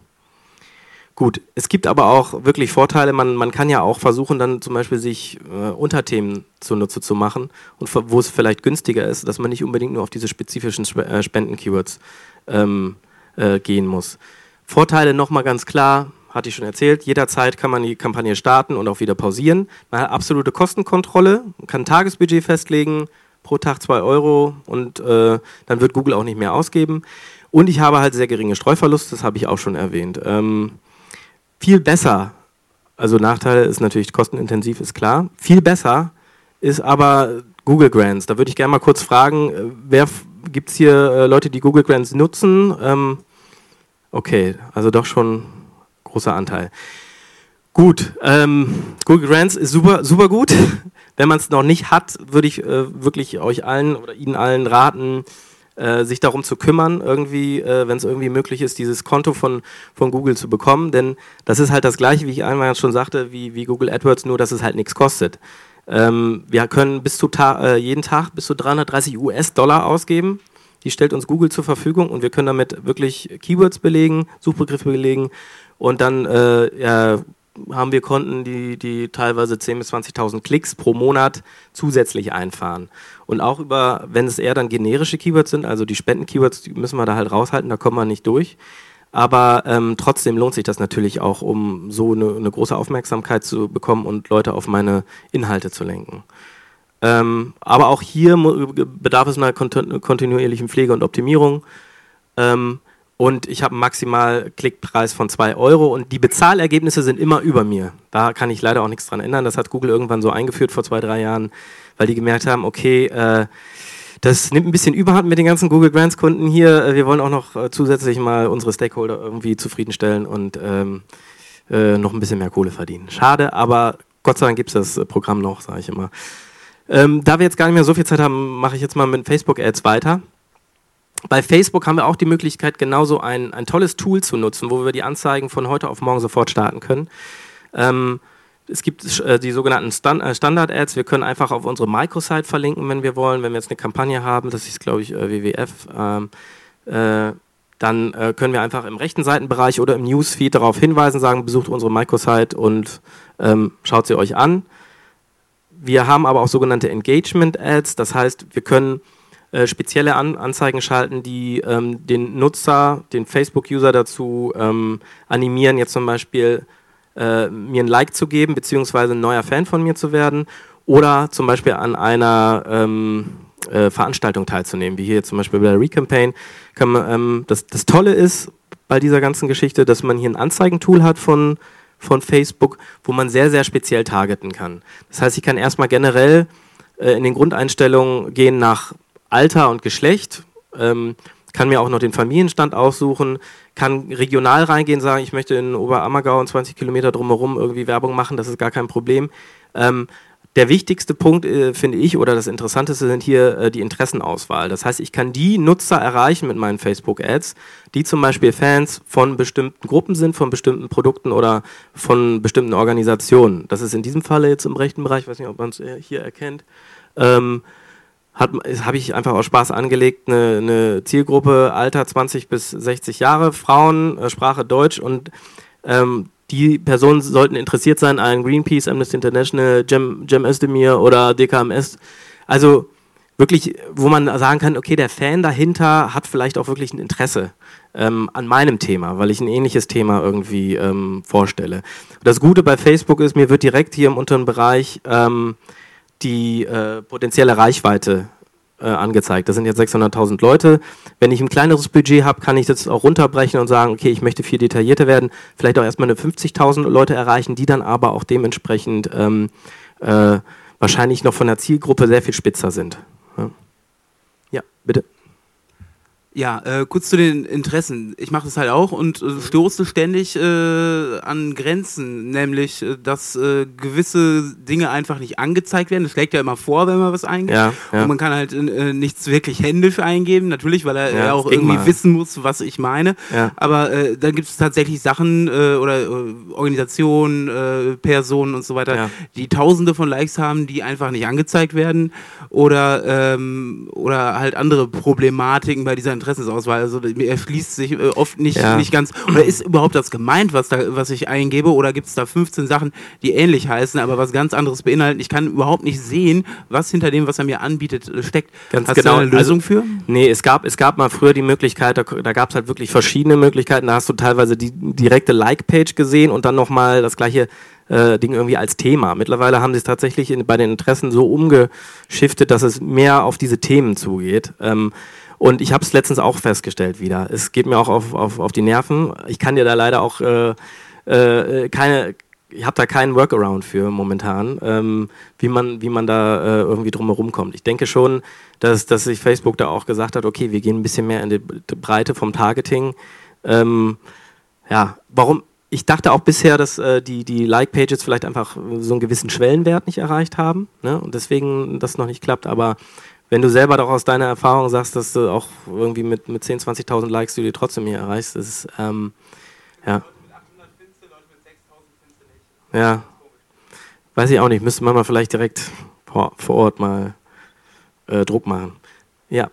Gut, es gibt aber auch wirklich Vorteile. Man, man kann ja auch versuchen, dann zum Beispiel sich äh, Unterthemen zunutze zu machen und wo es vielleicht günstiger ist, dass man nicht unbedingt nur auf diese spezifischen Sp äh, Spenden-Keywords ähm, äh, gehen muss. Vorteile nochmal ganz klar, hatte ich schon erzählt, jederzeit kann man die Kampagne starten und auch wieder pausieren. Man hat absolute Kostenkontrolle, kann ein Tagesbudget festlegen, pro Tag 2 Euro und äh, dann wird Google auch nicht mehr ausgeben. Und ich habe halt sehr geringe Streuverluste, das habe ich auch schon erwähnt. Ähm, viel besser, also Nachteil ist natürlich kostenintensiv, ist klar. Viel besser ist aber Google Grants. Da würde ich gerne mal kurz fragen, äh, wer gibt es hier äh, Leute, die Google Grants nutzen? Ähm, okay, also doch schon großer Anteil. Gut, ähm, Google Grants ist super, super gut. Wenn man es noch nicht hat, würde ich äh, wirklich euch allen oder Ihnen allen raten, äh, sich darum zu kümmern, irgendwie, äh, wenn es irgendwie möglich ist, dieses Konto von, von Google zu bekommen. Denn das ist halt das gleiche, wie ich einmal schon sagte, wie, wie Google AdWords, nur dass es halt nichts kostet. Ähm, wir können bis zu ta äh, jeden Tag bis zu 330 US-Dollar ausgeben. Die stellt uns Google zur Verfügung und wir können damit wirklich Keywords belegen, Suchbegriffe belegen und dann äh, ja, haben wir Konten, die, die teilweise 10.000 bis 20.000 Klicks pro Monat zusätzlich einfahren. Und auch über, wenn es eher dann generische Keywords sind, also die Spenden-Keywords, die müssen wir da halt raushalten, da kommen wir nicht durch. Aber ähm, trotzdem lohnt sich das natürlich auch, um so eine, eine, große Aufmerksamkeit zu bekommen und Leute auf meine Inhalte zu lenken. Ähm, aber auch hier bedarf es einer kontinuierlichen Pflege und Optimierung. Ähm, und ich habe einen maximal Klickpreis von 2 Euro und die Bezahlergebnisse sind immer über mir. Da kann ich leider auch nichts dran ändern. Das hat Google irgendwann so eingeführt vor zwei, drei Jahren, weil die gemerkt haben, okay, äh, das nimmt ein bisschen Überhand mit den ganzen Google Grants Kunden hier. Äh, wir wollen auch noch äh, zusätzlich mal unsere Stakeholder irgendwie zufriedenstellen und ähm, äh, noch ein bisschen mehr Kohle verdienen. Schade, aber Gott sei Dank gibt es das äh, Programm noch, sage ich immer. Ähm, da wir jetzt gar nicht mehr so viel Zeit haben, mache ich jetzt mal mit Facebook Ads weiter. Bei Facebook haben wir auch die Möglichkeit, genauso ein, ein tolles Tool zu nutzen, wo wir die Anzeigen von heute auf morgen sofort starten können. Ähm, es gibt äh, die sogenannten Stand, äh, Standard-Ads. Wir können einfach auf unsere Microsite verlinken, wenn wir wollen. Wenn wir jetzt eine Kampagne haben, das ist, glaube ich, äh, WWF, ähm, äh, dann äh, können wir einfach im rechten Seitenbereich oder im Newsfeed darauf hinweisen, sagen, besucht unsere Microsite und ähm, schaut sie euch an. Wir haben aber auch sogenannte Engagement-Ads. Das heißt, wir können äh, spezielle An Anzeigen schalten, die ähm, den Nutzer, den Facebook-User dazu ähm, animieren, jetzt zum Beispiel äh, mir ein Like zu geben, beziehungsweise ein neuer Fan von mir zu werden oder zum Beispiel an einer ähm, äh, Veranstaltung teilzunehmen, wie hier zum Beispiel bei der Recampaign. Man, ähm, das, das Tolle ist bei dieser ganzen Geschichte, dass man hier ein Anzeigentool hat von, von Facebook, wo man sehr, sehr speziell targeten kann. Das heißt, ich kann erstmal generell äh, in den Grundeinstellungen gehen nach Alter und Geschlecht, ähm, kann mir auch noch den Familienstand aussuchen, kann regional reingehen, sagen, ich möchte in Oberammergau und 20 Kilometer drumherum irgendwie Werbung machen, das ist gar kein Problem. Ähm, der wichtigste Punkt, äh, finde ich, oder das Interessanteste sind hier äh, die Interessenauswahl. Das heißt, ich kann die Nutzer erreichen mit meinen Facebook-Ads, die zum Beispiel Fans von bestimmten Gruppen sind, von bestimmten Produkten oder von bestimmten Organisationen. Das ist in diesem Falle jetzt im rechten Bereich, ich weiß nicht, ob man es äh, hier erkennt. Ähm, habe ich einfach aus Spaß angelegt, eine, eine, Zielgruppe Alter 20 bis 60 Jahre, Frauen, äh, Sprache Deutsch und ähm, die Personen sollten interessiert sein an Greenpeace, Amnesty International, Gem, Gem Özdemir oder DKMS. Also wirklich, wo man sagen kann, okay, der Fan dahinter hat vielleicht auch wirklich ein Interesse ähm, an meinem Thema, weil ich ein ähnliches Thema irgendwie ähm, vorstelle. Das Gute bei Facebook ist, mir wird direkt hier im unteren Bereich ähm, die äh, potenzielle Reichweite äh, angezeigt. Das sind jetzt 600.000 Leute. Wenn ich ein kleineres Budget habe, kann ich das auch runterbrechen und sagen, okay, ich möchte viel detaillierter werden, vielleicht auch erstmal eine 50.000 Leute erreichen, die dann aber auch dementsprechend ähm, äh, wahrscheinlich noch von der Zielgruppe sehr viel spitzer sind. Ja, ja bitte. Ja, äh, kurz zu den Interessen. Ich mache das halt auch und äh, stoße ständig äh, an Grenzen, nämlich, äh, dass äh, gewisse Dinge einfach nicht angezeigt werden. Das schlägt ja immer vor, wenn man was eingibt. Ja, ja. Und man kann halt äh, nichts wirklich händisch eingeben, natürlich, weil er ja, auch irgendwie mal. wissen muss, was ich meine. Aber dann gibt es tatsächlich Sachen oder Organisationen, Personen und so weiter, die tausende von Likes haben, die einfach nicht angezeigt werden. Oder, ähm, oder halt andere Problematiken bei dieser Interesse Interessensauswahl. Also er schließt sich äh, oft nicht, ja. nicht ganz. Oder ist überhaupt das gemeint, was, da, was ich eingebe? Oder gibt es da 15 Sachen, die ähnlich heißen, aber was ganz anderes beinhalten? Ich kann überhaupt nicht sehen, was hinter dem, was er mir anbietet, äh, steckt. Ganz hast genau. du eine Lösung also, für? Nee, es gab, es gab mal früher die Möglichkeit, da, da gab es halt wirklich verschiedene Möglichkeiten. Da hast du teilweise die direkte Like-Page gesehen und dann nochmal das gleiche äh, Ding irgendwie als Thema. Mittlerweile haben sie es tatsächlich in, bei den Interessen so umgeschiftet, dass es mehr auf diese Themen zugeht. Ähm, und ich habe es letztens auch festgestellt wieder. Es geht mir auch auf, auf, auf die Nerven. Ich kann dir da leider auch äh, äh, keine, ich habe da keinen Workaround für momentan, ähm, wie, man, wie man da äh, irgendwie drumherum kommt. Ich denke schon, dass, dass sich Facebook da auch gesagt hat, okay, wir gehen ein bisschen mehr in die Breite vom Targeting. Ähm, ja, warum? Ich dachte auch bisher, dass äh, die, die Like-Pages vielleicht einfach so einen gewissen Schwellenwert nicht erreicht haben ne? und deswegen das noch nicht klappt, aber wenn du selber doch aus deiner Erfahrung sagst, dass du auch irgendwie mit, mit 10.000, 20.000 Likes du die trotzdem hier erreichst, ist, ähm, ja. Ja. Weiß ich auch nicht, müsste man mal vielleicht direkt vor, vor Ort mal äh, Druck machen. Ja,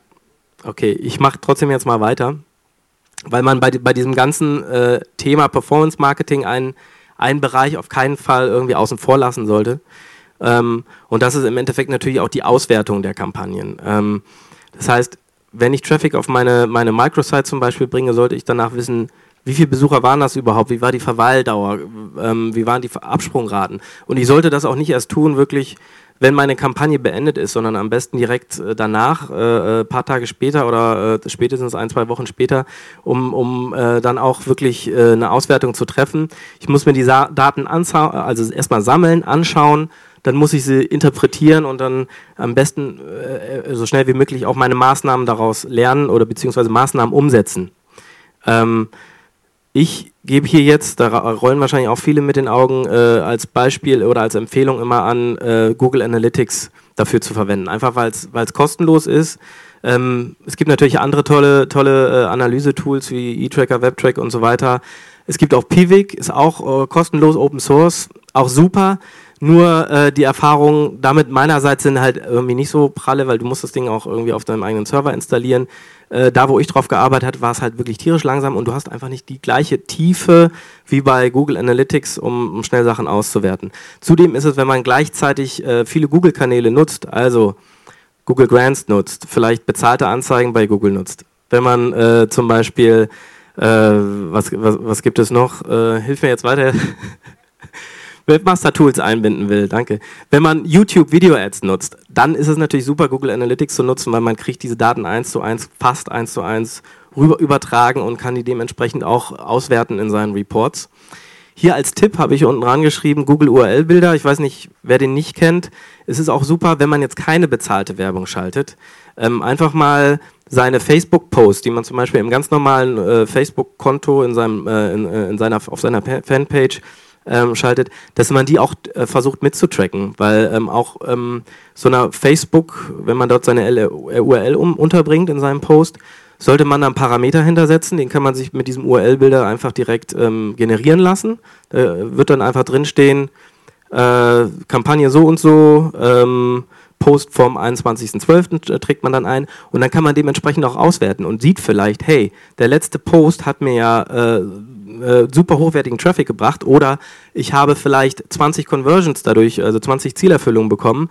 okay, ich mache trotzdem jetzt mal weiter, weil man bei, bei diesem ganzen äh, Thema Performance Marketing einen, einen Bereich auf keinen Fall irgendwie außen vor lassen sollte. Ähm, und das ist im Endeffekt natürlich auch die Auswertung der Kampagnen. Ähm, das heißt, wenn ich Traffic auf meine, meine Microsite zum Beispiel bringe, sollte ich danach wissen, wie viele Besucher waren das überhaupt? Wie war die Verweildauer? Ähm, wie waren die Absprungraten? Und ich sollte das auch nicht erst tun, wirklich, wenn meine Kampagne beendet ist, sondern am besten direkt äh, danach, äh, äh paar Tage später oder äh, spätestens ein, zwei Wochen später, um, um äh, dann auch wirklich äh, eine Auswertung zu treffen. Ich muss mir die Sa Daten anschauen, also erstmal sammeln, anschauen, dann muss ich sie interpretieren und dann am besten äh, so schnell wie möglich auch meine Maßnahmen daraus lernen oder beziehungsweise Maßnahmen umsetzen. Ähm, ich gebe hier jetzt, da rollen wahrscheinlich auch viele mit den Augen, äh, als Beispiel oder als Empfehlung immer an, äh, Google Analytics dafür zu verwenden. Einfach weil es kostenlos ist. Ähm, es gibt natürlich andere tolle, tolle äh, Analyse-Tools wie eTracker, WebTrack und so weiter. Es gibt auch Pivik, ist auch äh, kostenlos, Open Source, auch super. Nur äh, die Erfahrungen damit meinerseits sind halt irgendwie nicht so pralle, weil du musst das Ding auch irgendwie auf deinem eigenen Server installieren. Äh, da, wo ich drauf gearbeitet habe, war es halt wirklich tierisch langsam und du hast einfach nicht die gleiche Tiefe wie bei Google Analytics, um, um schnell Sachen auszuwerten. Zudem ist es, wenn man gleichzeitig äh, viele Google-Kanäle nutzt, also Google Grants nutzt, vielleicht bezahlte Anzeigen bei Google nutzt, wenn man äh, zum Beispiel, äh, was, was, was, gibt es noch? Äh, hilf mir jetzt weiter. Webmaster Tools einbinden will, danke. Wenn man YouTube Video Ads nutzt, dann ist es natürlich super, Google Analytics zu nutzen, weil man kriegt diese Daten eins zu eins, fast eins zu eins rüber übertragen und kann die dementsprechend auch auswerten in seinen Reports. Hier als Tipp habe ich unten dran geschrieben, Google URL-Bilder. Ich weiß nicht, wer den nicht kennt. Es ist auch super, wenn man jetzt keine bezahlte Werbung schaltet. Ähm, einfach mal seine Facebook-Posts, die man zum Beispiel im ganz normalen äh, Facebook-Konto in seinem, äh, in, äh, in, seiner, auf seiner Fanpage ähm, schaltet, dass man die auch äh, versucht mitzutracken, weil ähm, auch ähm, so einer Facebook, wenn man dort seine L URL um, unterbringt in seinem Post, sollte man einen Parameter hintersetzen, den kann man sich mit diesem URL-Bilder einfach direkt ähm, generieren lassen. Da wird dann einfach drinstehen, äh, Kampagne so und so, ähm, Post vom 21.12. trägt man dann ein und dann kann man dementsprechend auch auswerten und sieht vielleicht, hey, der letzte Post hat mir ja äh, äh, super hochwertigen Traffic gebracht oder ich habe vielleicht 20 Conversions dadurch, also 20 Zielerfüllungen bekommen.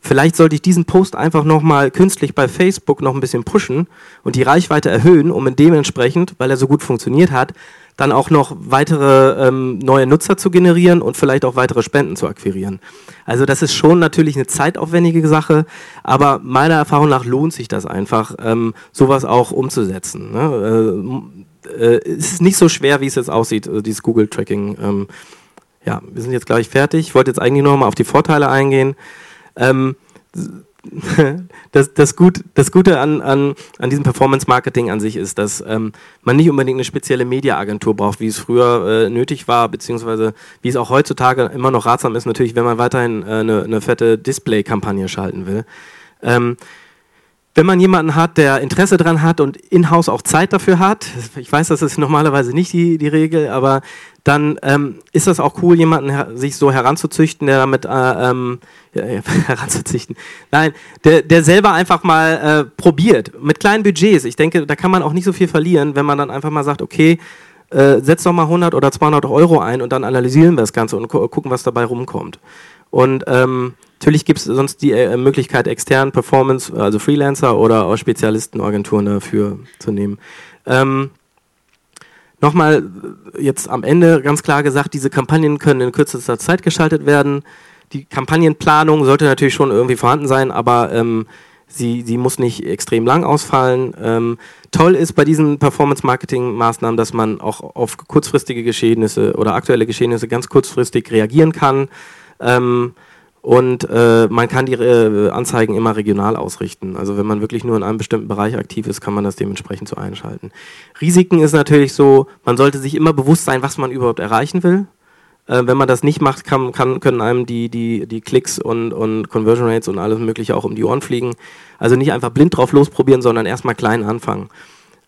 Vielleicht sollte ich diesen Post einfach nochmal künstlich bei Facebook noch ein bisschen pushen und die Reichweite erhöhen, um dementsprechend, weil er so gut funktioniert hat, dann auch noch weitere ähm, neue Nutzer zu generieren und vielleicht auch weitere Spenden zu akquirieren. Also das ist schon natürlich eine zeitaufwendige Sache, aber meiner Erfahrung nach lohnt sich das einfach, ähm, sowas auch umzusetzen. Ne? Äh, es ist nicht so schwer, wie es jetzt aussieht, äh, dieses Google-Tracking. Ähm, ja, wir sind jetzt gleich fertig. Ich wollte jetzt eigentlich noch mal auf die Vorteile eingehen. Ähm, das, das, Gut, das Gute an, an, an diesem Performance-Marketing an sich ist, dass ähm, man nicht unbedingt eine spezielle Media-Agentur braucht, wie es früher äh, nötig war, beziehungsweise wie es auch heutzutage immer noch ratsam ist, natürlich, wenn man weiterhin äh, eine, eine, fette Display-Kampagne schalten will. Ähm, wenn man jemanden hat, der Interesse daran hat und in-house auch Zeit dafür hat, ich weiß, das ist normalerweise nicht die, die Regel, aber dann ähm, ist das auch cool, jemanden sich so heranzuzüchten, der damit äh, ähm, ja, heranzuzüchten. Nein, der, der selber einfach mal äh, probiert mit kleinen Budgets. Ich denke, da kann man auch nicht so viel verlieren, wenn man dann einfach mal sagt, okay, äh, setz doch mal 100 oder 200 Euro ein und dann analysieren wir das Ganze und gu gucken, was dabei rumkommt. Und ähm, natürlich gibt es sonst die äh, Möglichkeit, extern Performance, also Freelancer oder auch Spezialistenagenturen dafür zu nehmen. Ähm, Nochmal äh, jetzt am Ende ganz klar gesagt, diese Kampagnen können in kürzester Zeit geschaltet werden. Die Kampagnenplanung sollte natürlich schon irgendwie vorhanden sein, aber ähm, sie, sie muss nicht extrem lang ausfallen. Ähm, toll ist bei diesen Performance-Marketing-Maßnahmen, dass man auch auf kurzfristige Geschehnisse oder aktuelle Geschehnisse ganz kurzfristig reagieren kann. Ähm, und äh, man kann die äh, Anzeigen immer regional ausrichten. Also wenn man wirklich nur in einem bestimmten Bereich aktiv ist, kann man das dementsprechend so einschalten. Risiken ist natürlich so, man sollte sich immer bewusst sein, was man überhaupt erreichen will. Äh, wenn man das nicht macht, kann, kann, können einem die, die, die Klicks und, und Conversion Rates und alles Mögliche auch um die Ohren fliegen. Also nicht einfach blind drauf losprobieren, sondern erstmal klein anfangen.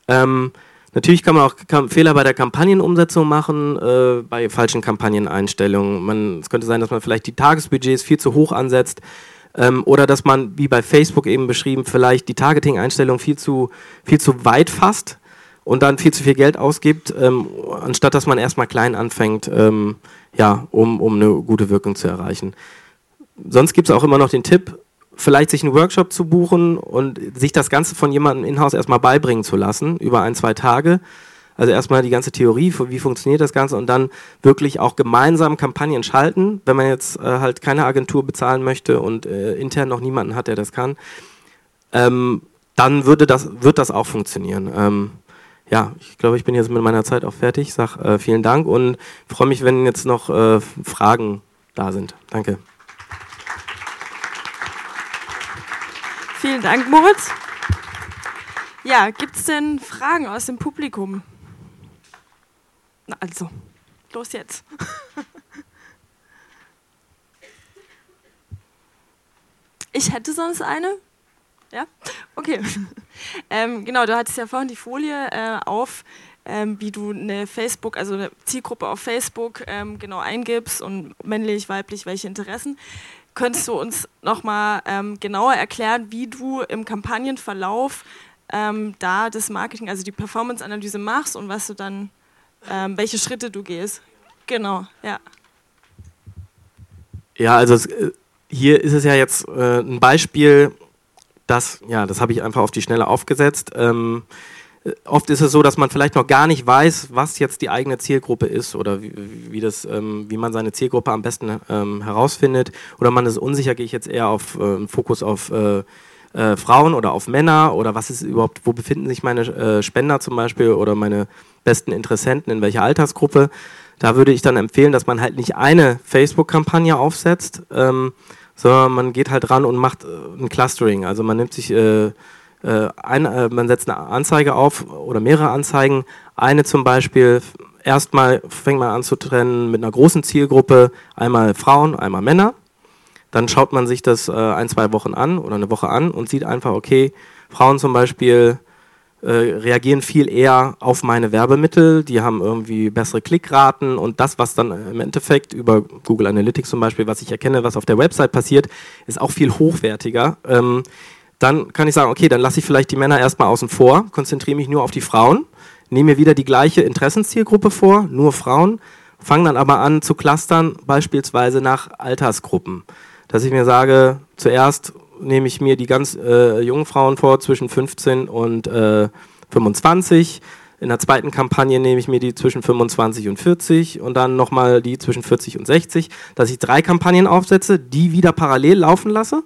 Ähm, Natürlich kann man auch Fehler bei der Kampagnenumsetzung machen, äh, bei falschen Kampagneneinstellungen. Man, es könnte sein, dass man vielleicht die Tagesbudgets viel zu hoch ansetzt ähm, oder dass man, wie bei Facebook eben beschrieben, vielleicht die Targeting-Einstellung viel zu, viel zu weit fasst und dann viel zu viel Geld ausgibt, ähm, anstatt dass man erstmal klein anfängt, ähm, ja, um, um eine gute Wirkung zu erreichen. Sonst gibt es auch immer noch den Tipp, vielleicht sich einen Workshop zu buchen und sich das Ganze von jemandem in-house erstmal beibringen zu lassen, über ein, zwei Tage. Also erstmal die ganze Theorie, wie funktioniert das Ganze und dann wirklich auch gemeinsam Kampagnen schalten, wenn man jetzt äh, halt keine Agentur bezahlen möchte und äh, intern noch niemanden hat, der das kann, ähm, dann würde das, wird das auch funktionieren. Ähm, ja, ich glaube, ich bin jetzt mit meiner Zeit auch fertig. Sag äh, vielen Dank und freue mich, wenn jetzt noch äh, Fragen da sind. Danke. Vielen Dank, Moritz. Ja, gibt es denn Fragen aus dem Publikum? Na also, los jetzt. Ich hätte sonst eine. Ja? Okay. Ähm, genau, du hattest ja vorhin die Folie äh, auf, ähm, wie du eine Facebook, also eine Zielgruppe auf Facebook ähm, genau eingibst und männlich, weiblich, welche Interessen. Könntest du uns nochmal ähm, genauer erklären, wie du im Kampagnenverlauf ähm, da das Marketing, also die Performance-Analyse machst und was du dann, ähm, welche Schritte du gehst? Genau, ja. Ja, also es, äh, hier ist es ja jetzt äh, ein Beispiel, das, ja, das habe ich einfach auf die Schnelle aufgesetzt. Ähm, äh, oft ist es so, dass man vielleicht noch gar nicht weiß, was jetzt die eigene Zielgruppe ist oder wie, wie, das, ähm, wie man seine Zielgruppe am besten ähm, herausfindet. Oder man ist unsicher, gehe ich jetzt eher auf äh, Fokus auf äh, äh, Frauen oder auf Männer oder was ist überhaupt, wo befinden sich meine äh, Spender zum Beispiel oder meine besten Interessenten, in welcher Altersgruppe. Da würde ich dann empfehlen, dass man halt nicht eine Facebook-Kampagne aufsetzt, ähm, sondern man geht halt ran und macht äh, ein Clustering. Also man nimmt sich äh, äh, ein, äh, man setzt eine Anzeige auf oder mehrere Anzeigen. Eine zum Beispiel, erstmal fängt man an zu trennen mit einer großen Zielgruppe, einmal Frauen, einmal Männer. Dann schaut man sich das äh, ein, zwei Wochen an oder eine Woche an und sieht einfach, okay, Frauen zum Beispiel äh, reagieren viel eher auf meine Werbemittel, die haben irgendwie bessere Klickraten und das, was dann im Endeffekt über Google Analytics zum Beispiel, was ich erkenne, was auf der Website passiert, ist auch viel hochwertiger. Ähm, dann kann ich sagen, okay, dann lasse ich vielleicht die Männer erstmal außen vor, konzentriere mich nur auf die Frauen, nehme mir wieder die gleiche Interessenszielgruppe vor, nur Frauen, fange dann aber an zu clustern, beispielsweise nach Altersgruppen. Dass ich mir sage, zuerst nehme ich mir die ganz äh, jungen Frauen vor, zwischen 15 und äh, 25. In der zweiten Kampagne nehme ich mir die zwischen 25 und 40 und dann nochmal die zwischen 40 und 60, dass ich drei Kampagnen aufsetze, die wieder parallel laufen lasse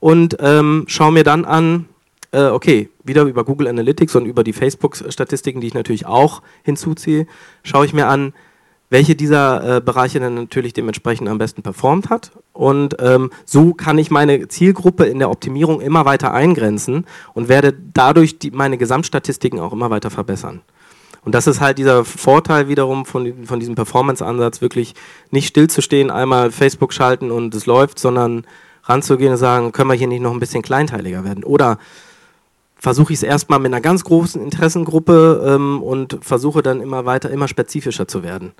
und ähm, schaue mir dann an, äh, okay, wieder über Google Analytics und über die Facebook-Statistiken, die ich natürlich auch hinzuziehe, schaue ich mir an, welche dieser äh, Bereiche dann natürlich dementsprechend am besten performt hat. Und ähm, so kann ich meine Zielgruppe in der Optimierung immer weiter eingrenzen und werde dadurch die, meine Gesamtstatistiken auch immer weiter verbessern. Und das ist halt dieser Vorteil wiederum von, von diesem Performance-Ansatz, wirklich nicht stillzustehen, einmal Facebook schalten und es läuft, sondern ranzugehen und sagen, können wir hier nicht noch ein bisschen kleinteiliger werden? Oder versuche ich es erstmal mit einer ganz großen Interessengruppe ähm, und versuche dann immer weiter, immer spezifischer zu werden.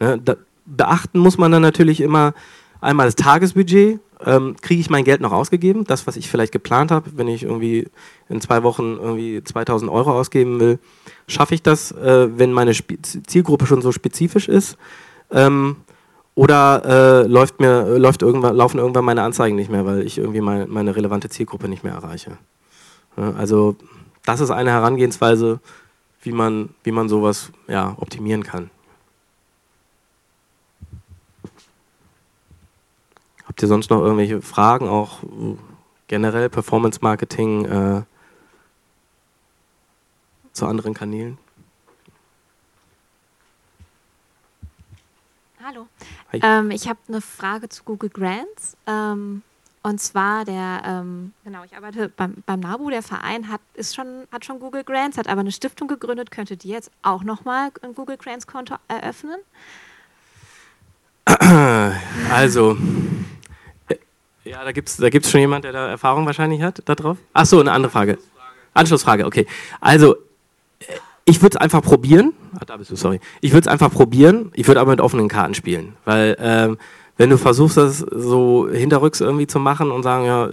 Ne? Da, beachten muss man dann natürlich immer einmal das Tagesbudget. Ähm, Kriege ich mein Geld noch ausgegeben? Das, was ich vielleicht geplant habe, wenn ich irgendwie in zwei Wochen irgendwie 2000 Euro ausgeben will, schaffe ich das, äh, wenn meine Sp Zielgruppe schon so spezifisch ist? Ähm, oder äh, läuft mir, läuft irgendwann, laufen irgendwann meine Anzeigen nicht mehr, weil ich irgendwie mein, meine relevante Zielgruppe nicht mehr erreiche. Ja, also das ist eine Herangehensweise, wie man, wie man sowas ja, optimieren kann. Habt ihr sonst noch irgendwelche Fragen, auch generell Performance Marketing äh, zu anderen Kanälen? Hallo. Ähm, ich habe eine Frage zu Google Grants. Ähm, und zwar der, ähm, genau, ich arbeite beim, beim NABU, der Verein hat, ist schon, hat schon Google Grants, hat aber eine Stiftung gegründet. Könntet ihr jetzt auch nochmal ein Google Grants Konto eröffnen? Also, äh, ja, da gibt es da gibt's schon jemand, der da Erfahrung wahrscheinlich hat, darauf. Ach so, eine andere Frage. Anschlussfrage, okay. Also, äh, ich würde es einfach probieren. Ah, da bist du, sorry. Ich würde es einfach probieren. Ich würde aber mit offenen Karten spielen. Weil, ähm, wenn du versuchst, das so hinterrücks irgendwie zu machen und sagen, ja,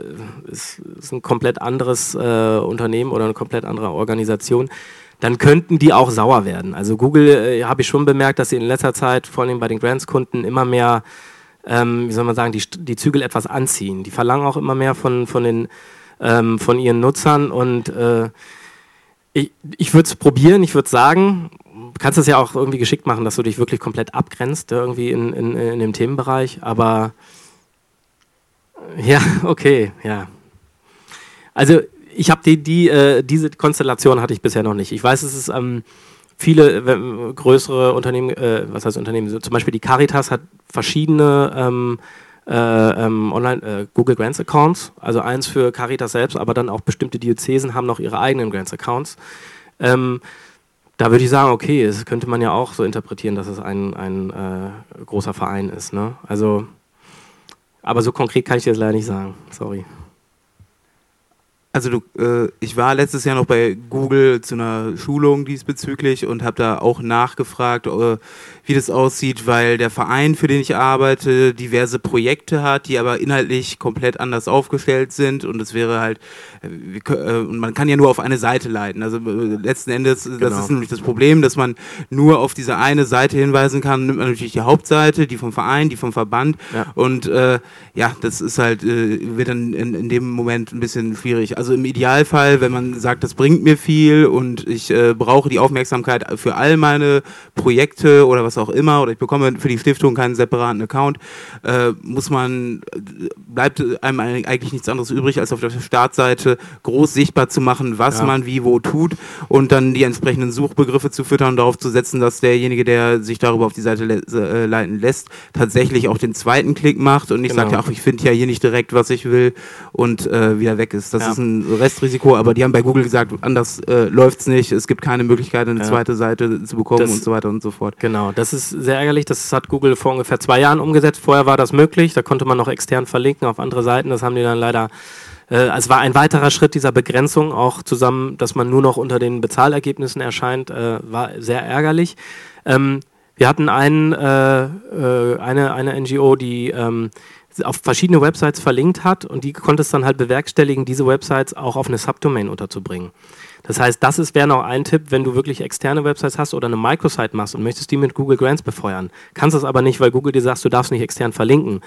es ist ein komplett anderes äh, Unternehmen oder eine komplett andere Organisation, dann könnten die auch sauer werden. Also Google äh, habe ich schon bemerkt, dass sie in letzter Zeit, vor allem bei den Grants-Kunden, immer mehr, ähm, wie soll man sagen, die, die Zügel etwas anziehen. Die verlangen auch immer mehr von, von, den, ähm, von ihren Nutzern und äh, ich, ich würde es probieren, ich würde sagen, kannst es ja auch irgendwie geschickt machen, dass du dich wirklich komplett abgrenzt, irgendwie in, in, in dem Themenbereich, aber ja, okay, ja. Also ich habe die, die äh, diese Konstellation hatte ich bisher noch nicht. Ich weiß, es ist ähm, viele äh, größere Unternehmen, äh, was heißt Unternehmen, zum Beispiel die Caritas hat verschiedene ähm, äh, ähm, Online äh, Google Grants Accounts, also eins für Caritas selbst, aber dann auch bestimmte Diözesen haben noch ihre eigenen Grants Accounts. Ähm, da würde ich sagen, okay, das könnte man ja auch so interpretieren, dass es ein, ein äh, großer Verein ist. Ne? Also, aber so konkret kann ich dir das leider nicht sagen. Sorry. Also du, äh, ich war letztes Jahr noch bei Google zu einer Schulung diesbezüglich und habe da auch nachgefragt, äh, wie das aussieht, weil der Verein, für den ich arbeite, diverse Projekte hat, die aber inhaltlich komplett anders aufgestellt sind und es wäre halt, äh, äh man kann ja nur auf eine Seite leiten. Also äh, letzten Endes, genau. das ist nämlich das Problem, dass man nur auf diese eine Seite hinweisen kann, nimmt man natürlich die Hauptseite, die vom Verein, die vom Verband ja. und äh, ja, das ist halt, wird dann in, in dem Moment ein bisschen schwierig also im Idealfall, wenn man sagt, das bringt mir viel und ich äh, brauche die Aufmerksamkeit für all meine Projekte oder was auch immer oder ich bekomme für die Stiftung keinen separaten Account, äh, muss man, bleibt einem eigentlich nichts anderes übrig, als auf der Startseite groß sichtbar zu machen, was ja. man wie wo tut und dann die entsprechenden Suchbegriffe zu füttern und darauf zu setzen, dass derjenige, der sich darüber auf die Seite le äh, leiten lässt, tatsächlich auch den zweiten Klick macht und nicht genau. sagt, ach, ich finde ja hier nicht direkt, was ich will und äh, wieder weg ist. Das ja. ist ein Restrisiko, aber die haben bei Google gesagt, anders äh, läuft es nicht, es gibt keine Möglichkeit, eine ja. zweite Seite zu bekommen das, und so weiter und so fort. Genau, das ist sehr ärgerlich, das hat Google vor ungefähr zwei Jahren umgesetzt, vorher war das möglich, da konnte man noch extern verlinken auf andere Seiten, das haben die dann leider äh, es war ein weiterer Schritt dieser Begrenzung, auch zusammen, dass man nur noch unter den Bezahlergebnissen erscheint, äh, war sehr ärgerlich. Ähm, wir hatten einen, äh, äh eine, eine NGO, die ähm, auf verschiedene Websites verlinkt hat und die konnte es dann halt bewerkstelligen, diese Websites auch auf eine Subdomain unterzubringen. Das heißt, das wäre noch ein Tipp, wenn du wirklich externe Websites hast oder eine Microsite machst und möchtest die mit Google Grants befeuern. Kannst es aber nicht, weil Google dir sagt, du darfst nicht extern verlinken.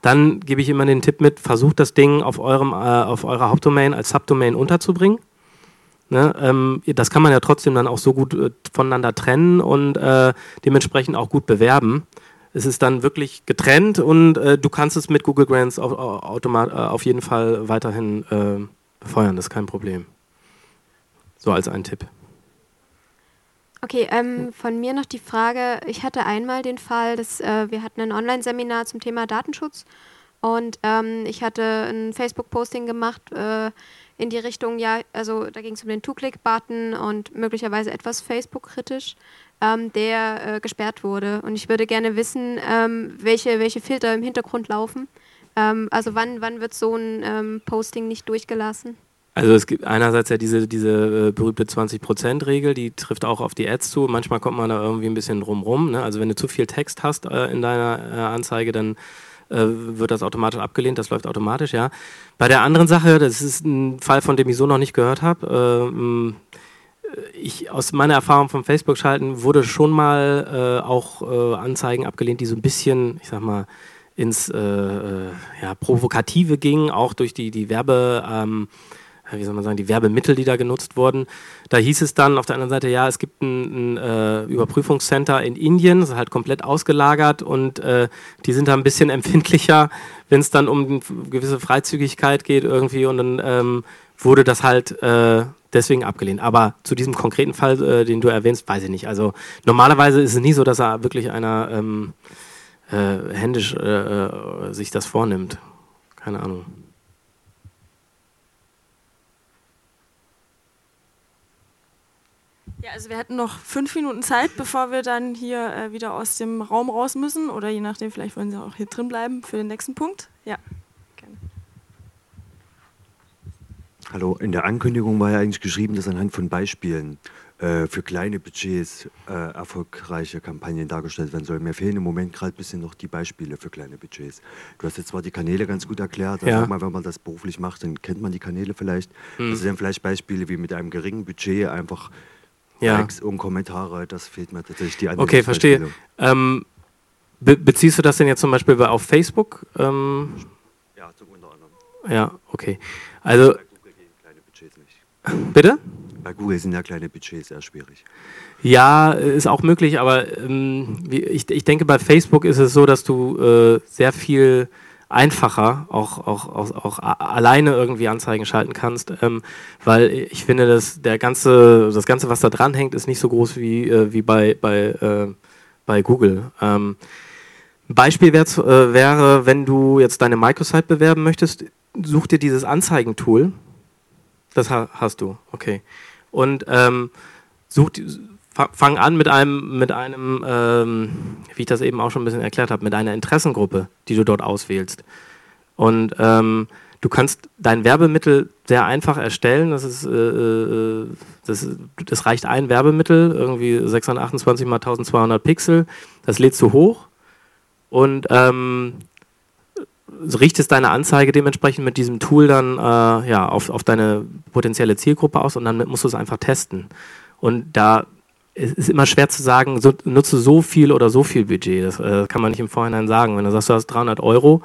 Dann gebe ich immer den Tipp mit, versucht das Ding auf, eurem, äh, auf eurer Hauptdomain als Subdomain unterzubringen. Ne, ähm, das kann man ja trotzdem dann auch so gut äh, voneinander trennen und äh, dementsprechend auch gut bewerben. Es ist dann wirklich getrennt und äh, du kannst es mit Google Grants auf, automat, äh, auf jeden Fall weiterhin äh, befeuern, das ist kein Problem. So als ein Tipp. Okay, ähm, von mir noch die Frage, ich hatte einmal den Fall, dass äh, wir hatten ein Online-Seminar zum Thema Datenschutz und ähm, ich hatte ein Facebook-Posting gemacht äh, in die Richtung, ja, also da ging es um den Two-Click-Button und möglicherweise etwas Facebook-kritisch ähm, der äh, gesperrt wurde. Und ich würde gerne wissen, ähm, welche, welche Filter im Hintergrund laufen. Ähm, also wann, wann wird so ein ähm, Posting nicht durchgelassen? Also es gibt einerseits ja diese, diese äh, berühmte 20%-Regel, die trifft auch auf die Ads zu. Manchmal kommt man da irgendwie ein bisschen drumrum. Ne? Also wenn du zu viel Text hast äh, in deiner äh, Anzeige, dann äh, wird das automatisch abgelehnt, das läuft automatisch, ja. Bei der anderen Sache, das ist ein Fall, von dem ich so noch nicht gehört habe, ähm, ich aus meiner Erfahrung vom Facebook-Schalten wurde schon mal äh, auch äh, Anzeigen abgelehnt, die so ein bisschen, ich sag mal, ins äh, äh ja, Provokative gingen, auch durch die, die Werbe, ähm, wie soll man sagen, die Werbemittel, die da genutzt wurden. Da hieß es dann auf der anderen Seite, ja, es gibt ein, ein äh, Überprüfungscenter in Indien, das ist halt komplett ausgelagert und äh, die sind da ein bisschen empfindlicher, wenn es dann um gewisse Freizügigkeit geht irgendwie und dann ähm, wurde das halt deswegen abgelehnt. Aber zu diesem konkreten Fall, äh, den du erwähnst, weiß ich nicht. Also normalerweise ist es nie so, dass er wirklich einer ähm, äh, händisch äh, äh sich das vornimmt. Keine Ahnung. Ja, also wir hätten noch fünf Minuten Zeit, bevor wir dann hier äh, wieder aus dem Raum raus müssen. Oder je nachdem, vielleicht wollen Sie auch hier drin bleiben für den nächsten Punkt. Ja. Hallo, in der Ankündigung war ja eigentlich geschrieben, dass anhand von Beispielen äh, für kleine Budgets äh, erfolgreiche Kampagnen dargestellt werden sollen. Mir fehlen im Moment gerade ein bisschen noch die Beispiele für kleine Budgets. Du hast jetzt zwar die Kanäle ganz gut erklärt, aber ja. mal, wenn man das beruflich macht, dann kennt man die Kanäle vielleicht. Hm. Das sind vielleicht Beispiele wie mit einem geringen Budget einfach ja. Likes und Kommentare, das fehlt mir tatsächlich die Okay, verstehe. Ähm, be beziehst du das denn jetzt zum Beispiel auf Facebook? Ähm, ja, zum unter anderem. Ja, okay. Also Bitte? Bei Google sind ja kleine Budgets sehr schwierig. Ja, ist auch möglich, aber ähm, ich, ich denke, bei Facebook ist es so, dass du äh, sehr viel einfacher auch, auch, auch, auch alleine irgendwie Anzeigen schalten kannst, ähm, weil ich finde, dass der ganze, das Ganze, was da dran hängt, ist nicht so groß wie, äh, wie bei, bei, äh, bei Google. Ähm, Beispiel wär, äh, wäre, wenn du jetzt deine Microsite bewerben möchtest, such dir dieses Anzeigentool das hast du, okay. Und ähm, such, fang an mit einem, mit einem ähm, wie ich das eben auch schon ein bisschen erklärt habe, mit einer Interessengruppe, die du dort auswählst. Und ähm, Du kannst dein Werbemittel sehr einfach erstellen. Das, ist, äh, äh das, das, reicht ein Werbemittel, irgendwie 628 mal 1200 Pixel. Das lädst du hoch und ähm, richtest deine Anzeige dementsprechend mit diesem Tool dann äh, ja, auf, auf deine potenzielle Zielgruppe aus und dann musst du es einfach testen. Und da ist es immer schwer zu sagen, so, nutze so viel oder so viel Budget. Das äh, kann man nicht im Vorhinein sagen. Wenn du sagst, du hast 300 Euro,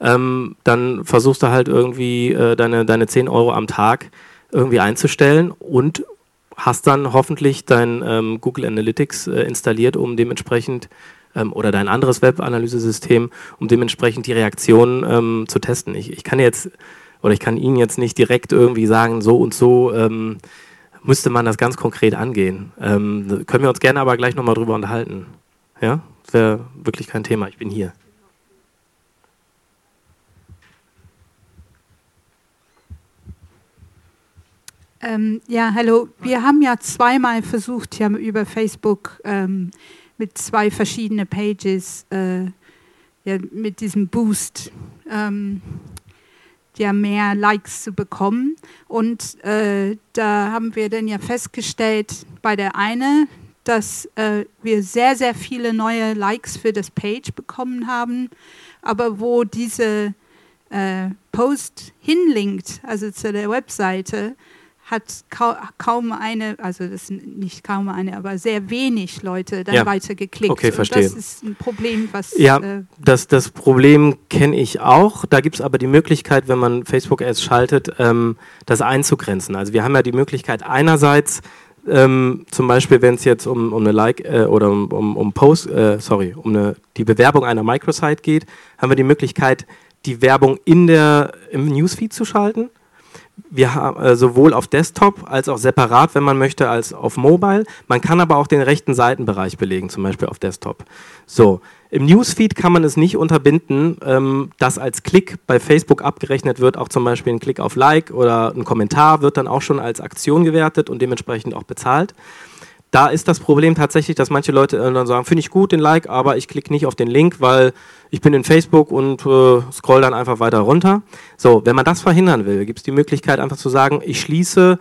ähm, dann versuchst du halt irgendwie äh, deine, deine 10 Euro am Tag irgendwie einzustellen und hast dann hoffentlich dein ähm, Google Analytics äh, installiert, um dementsprechend ähm, oder dein anderes Web-Analysesystem, um dementsprechend die Reaktionen ähm, zu testen. Ich, ich, kann jetzt oder ich kann Ihnen jetzt nicht direkt irgendwie sagen, so und so ähm, müsste man das ganz konkret angehen. Ähm, können wir uns gerne aber gleich nochmal drüber unterhalten. Ja, wäre wirklich kein Thema. Ich bin hier. Ähm, ja, hallo. Wir haben ja zweimal versucht, ja, über Facebook ähm, mit zwei verschiedenen Pages, äh, ja, mit diesem Boost, ähm, ja, mehr Likes zu bekommen. Und äh, da haben wir dann ja festgestellt, bei der eine, dass äh, wir sehr, sehr viele neue Likes für das Page bekommen haben, aber wo diese äh, Post hinlinkt, also zu der Webseite, hat kaum eine, also das sind nicht kaum eine, aber sehr wenig Leute dann ja. weiter geklickt. Okay, verstehe. Und das ist ein Problem, was. Ja, äh, das, das Problem kenne ich auch. Da gibt es aber die Möglichkeit, wenn man Facebook Ads schaltet, ähm, das einzugrenzen. Also wir haben ja die Möglichkeit einerseits ähm, zum Beispiel, wenn es jetzt um, um eine Like äh, oder um, um, um Post, äh, sorry, um eine, die Bewerbung einer Microsite geht, haben wir die Möglichkeit, die Werbung in der, im Newsfeed zu schalten wir haben äh, sowohl auf Desktop als auch separat, wenn man möchte, als auf Mobile. Man kann aber auch den rechten Seitenbereich belegen, zum Beispiel auf Desktop. So, im Newsfeed kann man es nicht unterbinden, ähm, dass als Klick bei Facebook abgerechnet wird, auch zum Beispiel ein Klick auf Like oder ein Kommentar wird dann auch schon als Aktion gewertet und dementsprechend auch bezahlt da ist das Problem tatsächlich, dass manche Leute dann sagen, finde ich gut den Like, aber ich klicke nicht auf den Link, weil ich bin in Facebook und äh, scroll dann einfach weiter runter. So, wenn man das verhindern will, gibt es die Möglichkeit einfach zu sagen, ich schließe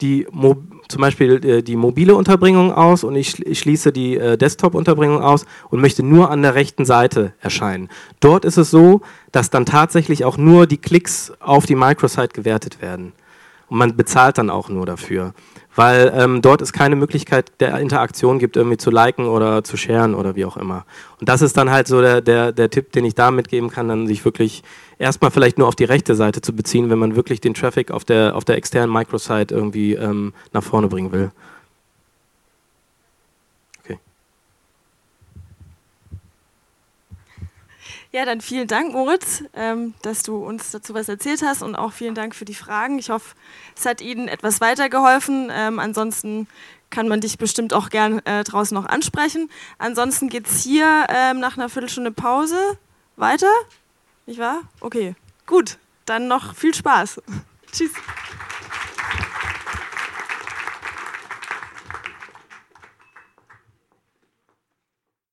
die Mo zum Beispiel äh, die mobile Unterbringung aus und ich, ich schließe die äh, Desktop-Unterbringung aus und möchte nur an der rechten Seite erscheinen. Dort ist es so, dass dann tatsächlich auch nur die Klicks auf die Microsite gewertet werden. Und man bezahlt dann auch nur dafür weil ähm, dort es keine Möglichkeit der Interaktion gibt, irgendwie zu liken oder zu sharen oder wie auch immer. Und das ist dann halt so der, der, der Tipp, den ich da mitgeben kann, dann sich wirklich erstmal vielleicht nur auf die rechte Seite zu beziehen, wenn man wirklich den Traffic auf der, auf der externen Microsite irgendwie ähm, nach vorne bringen will. Ja, dann vielen Dank, Moritz, ähm, dass du uns dazu was erzählt hast und auch vielen Dank für die Fragen. Ich hoffe, es hat Ihnen etwas weitergeholfen. Ähm, ansonsten kann man dich bestimmt auch gern äh, draußen noch ansprechen. Ansonsten geht es hier ähm, nach einer Viertelstunde Pause weiter. Nicht wahr? Okay, gut. Dann noch viel Spaß. Tschüss.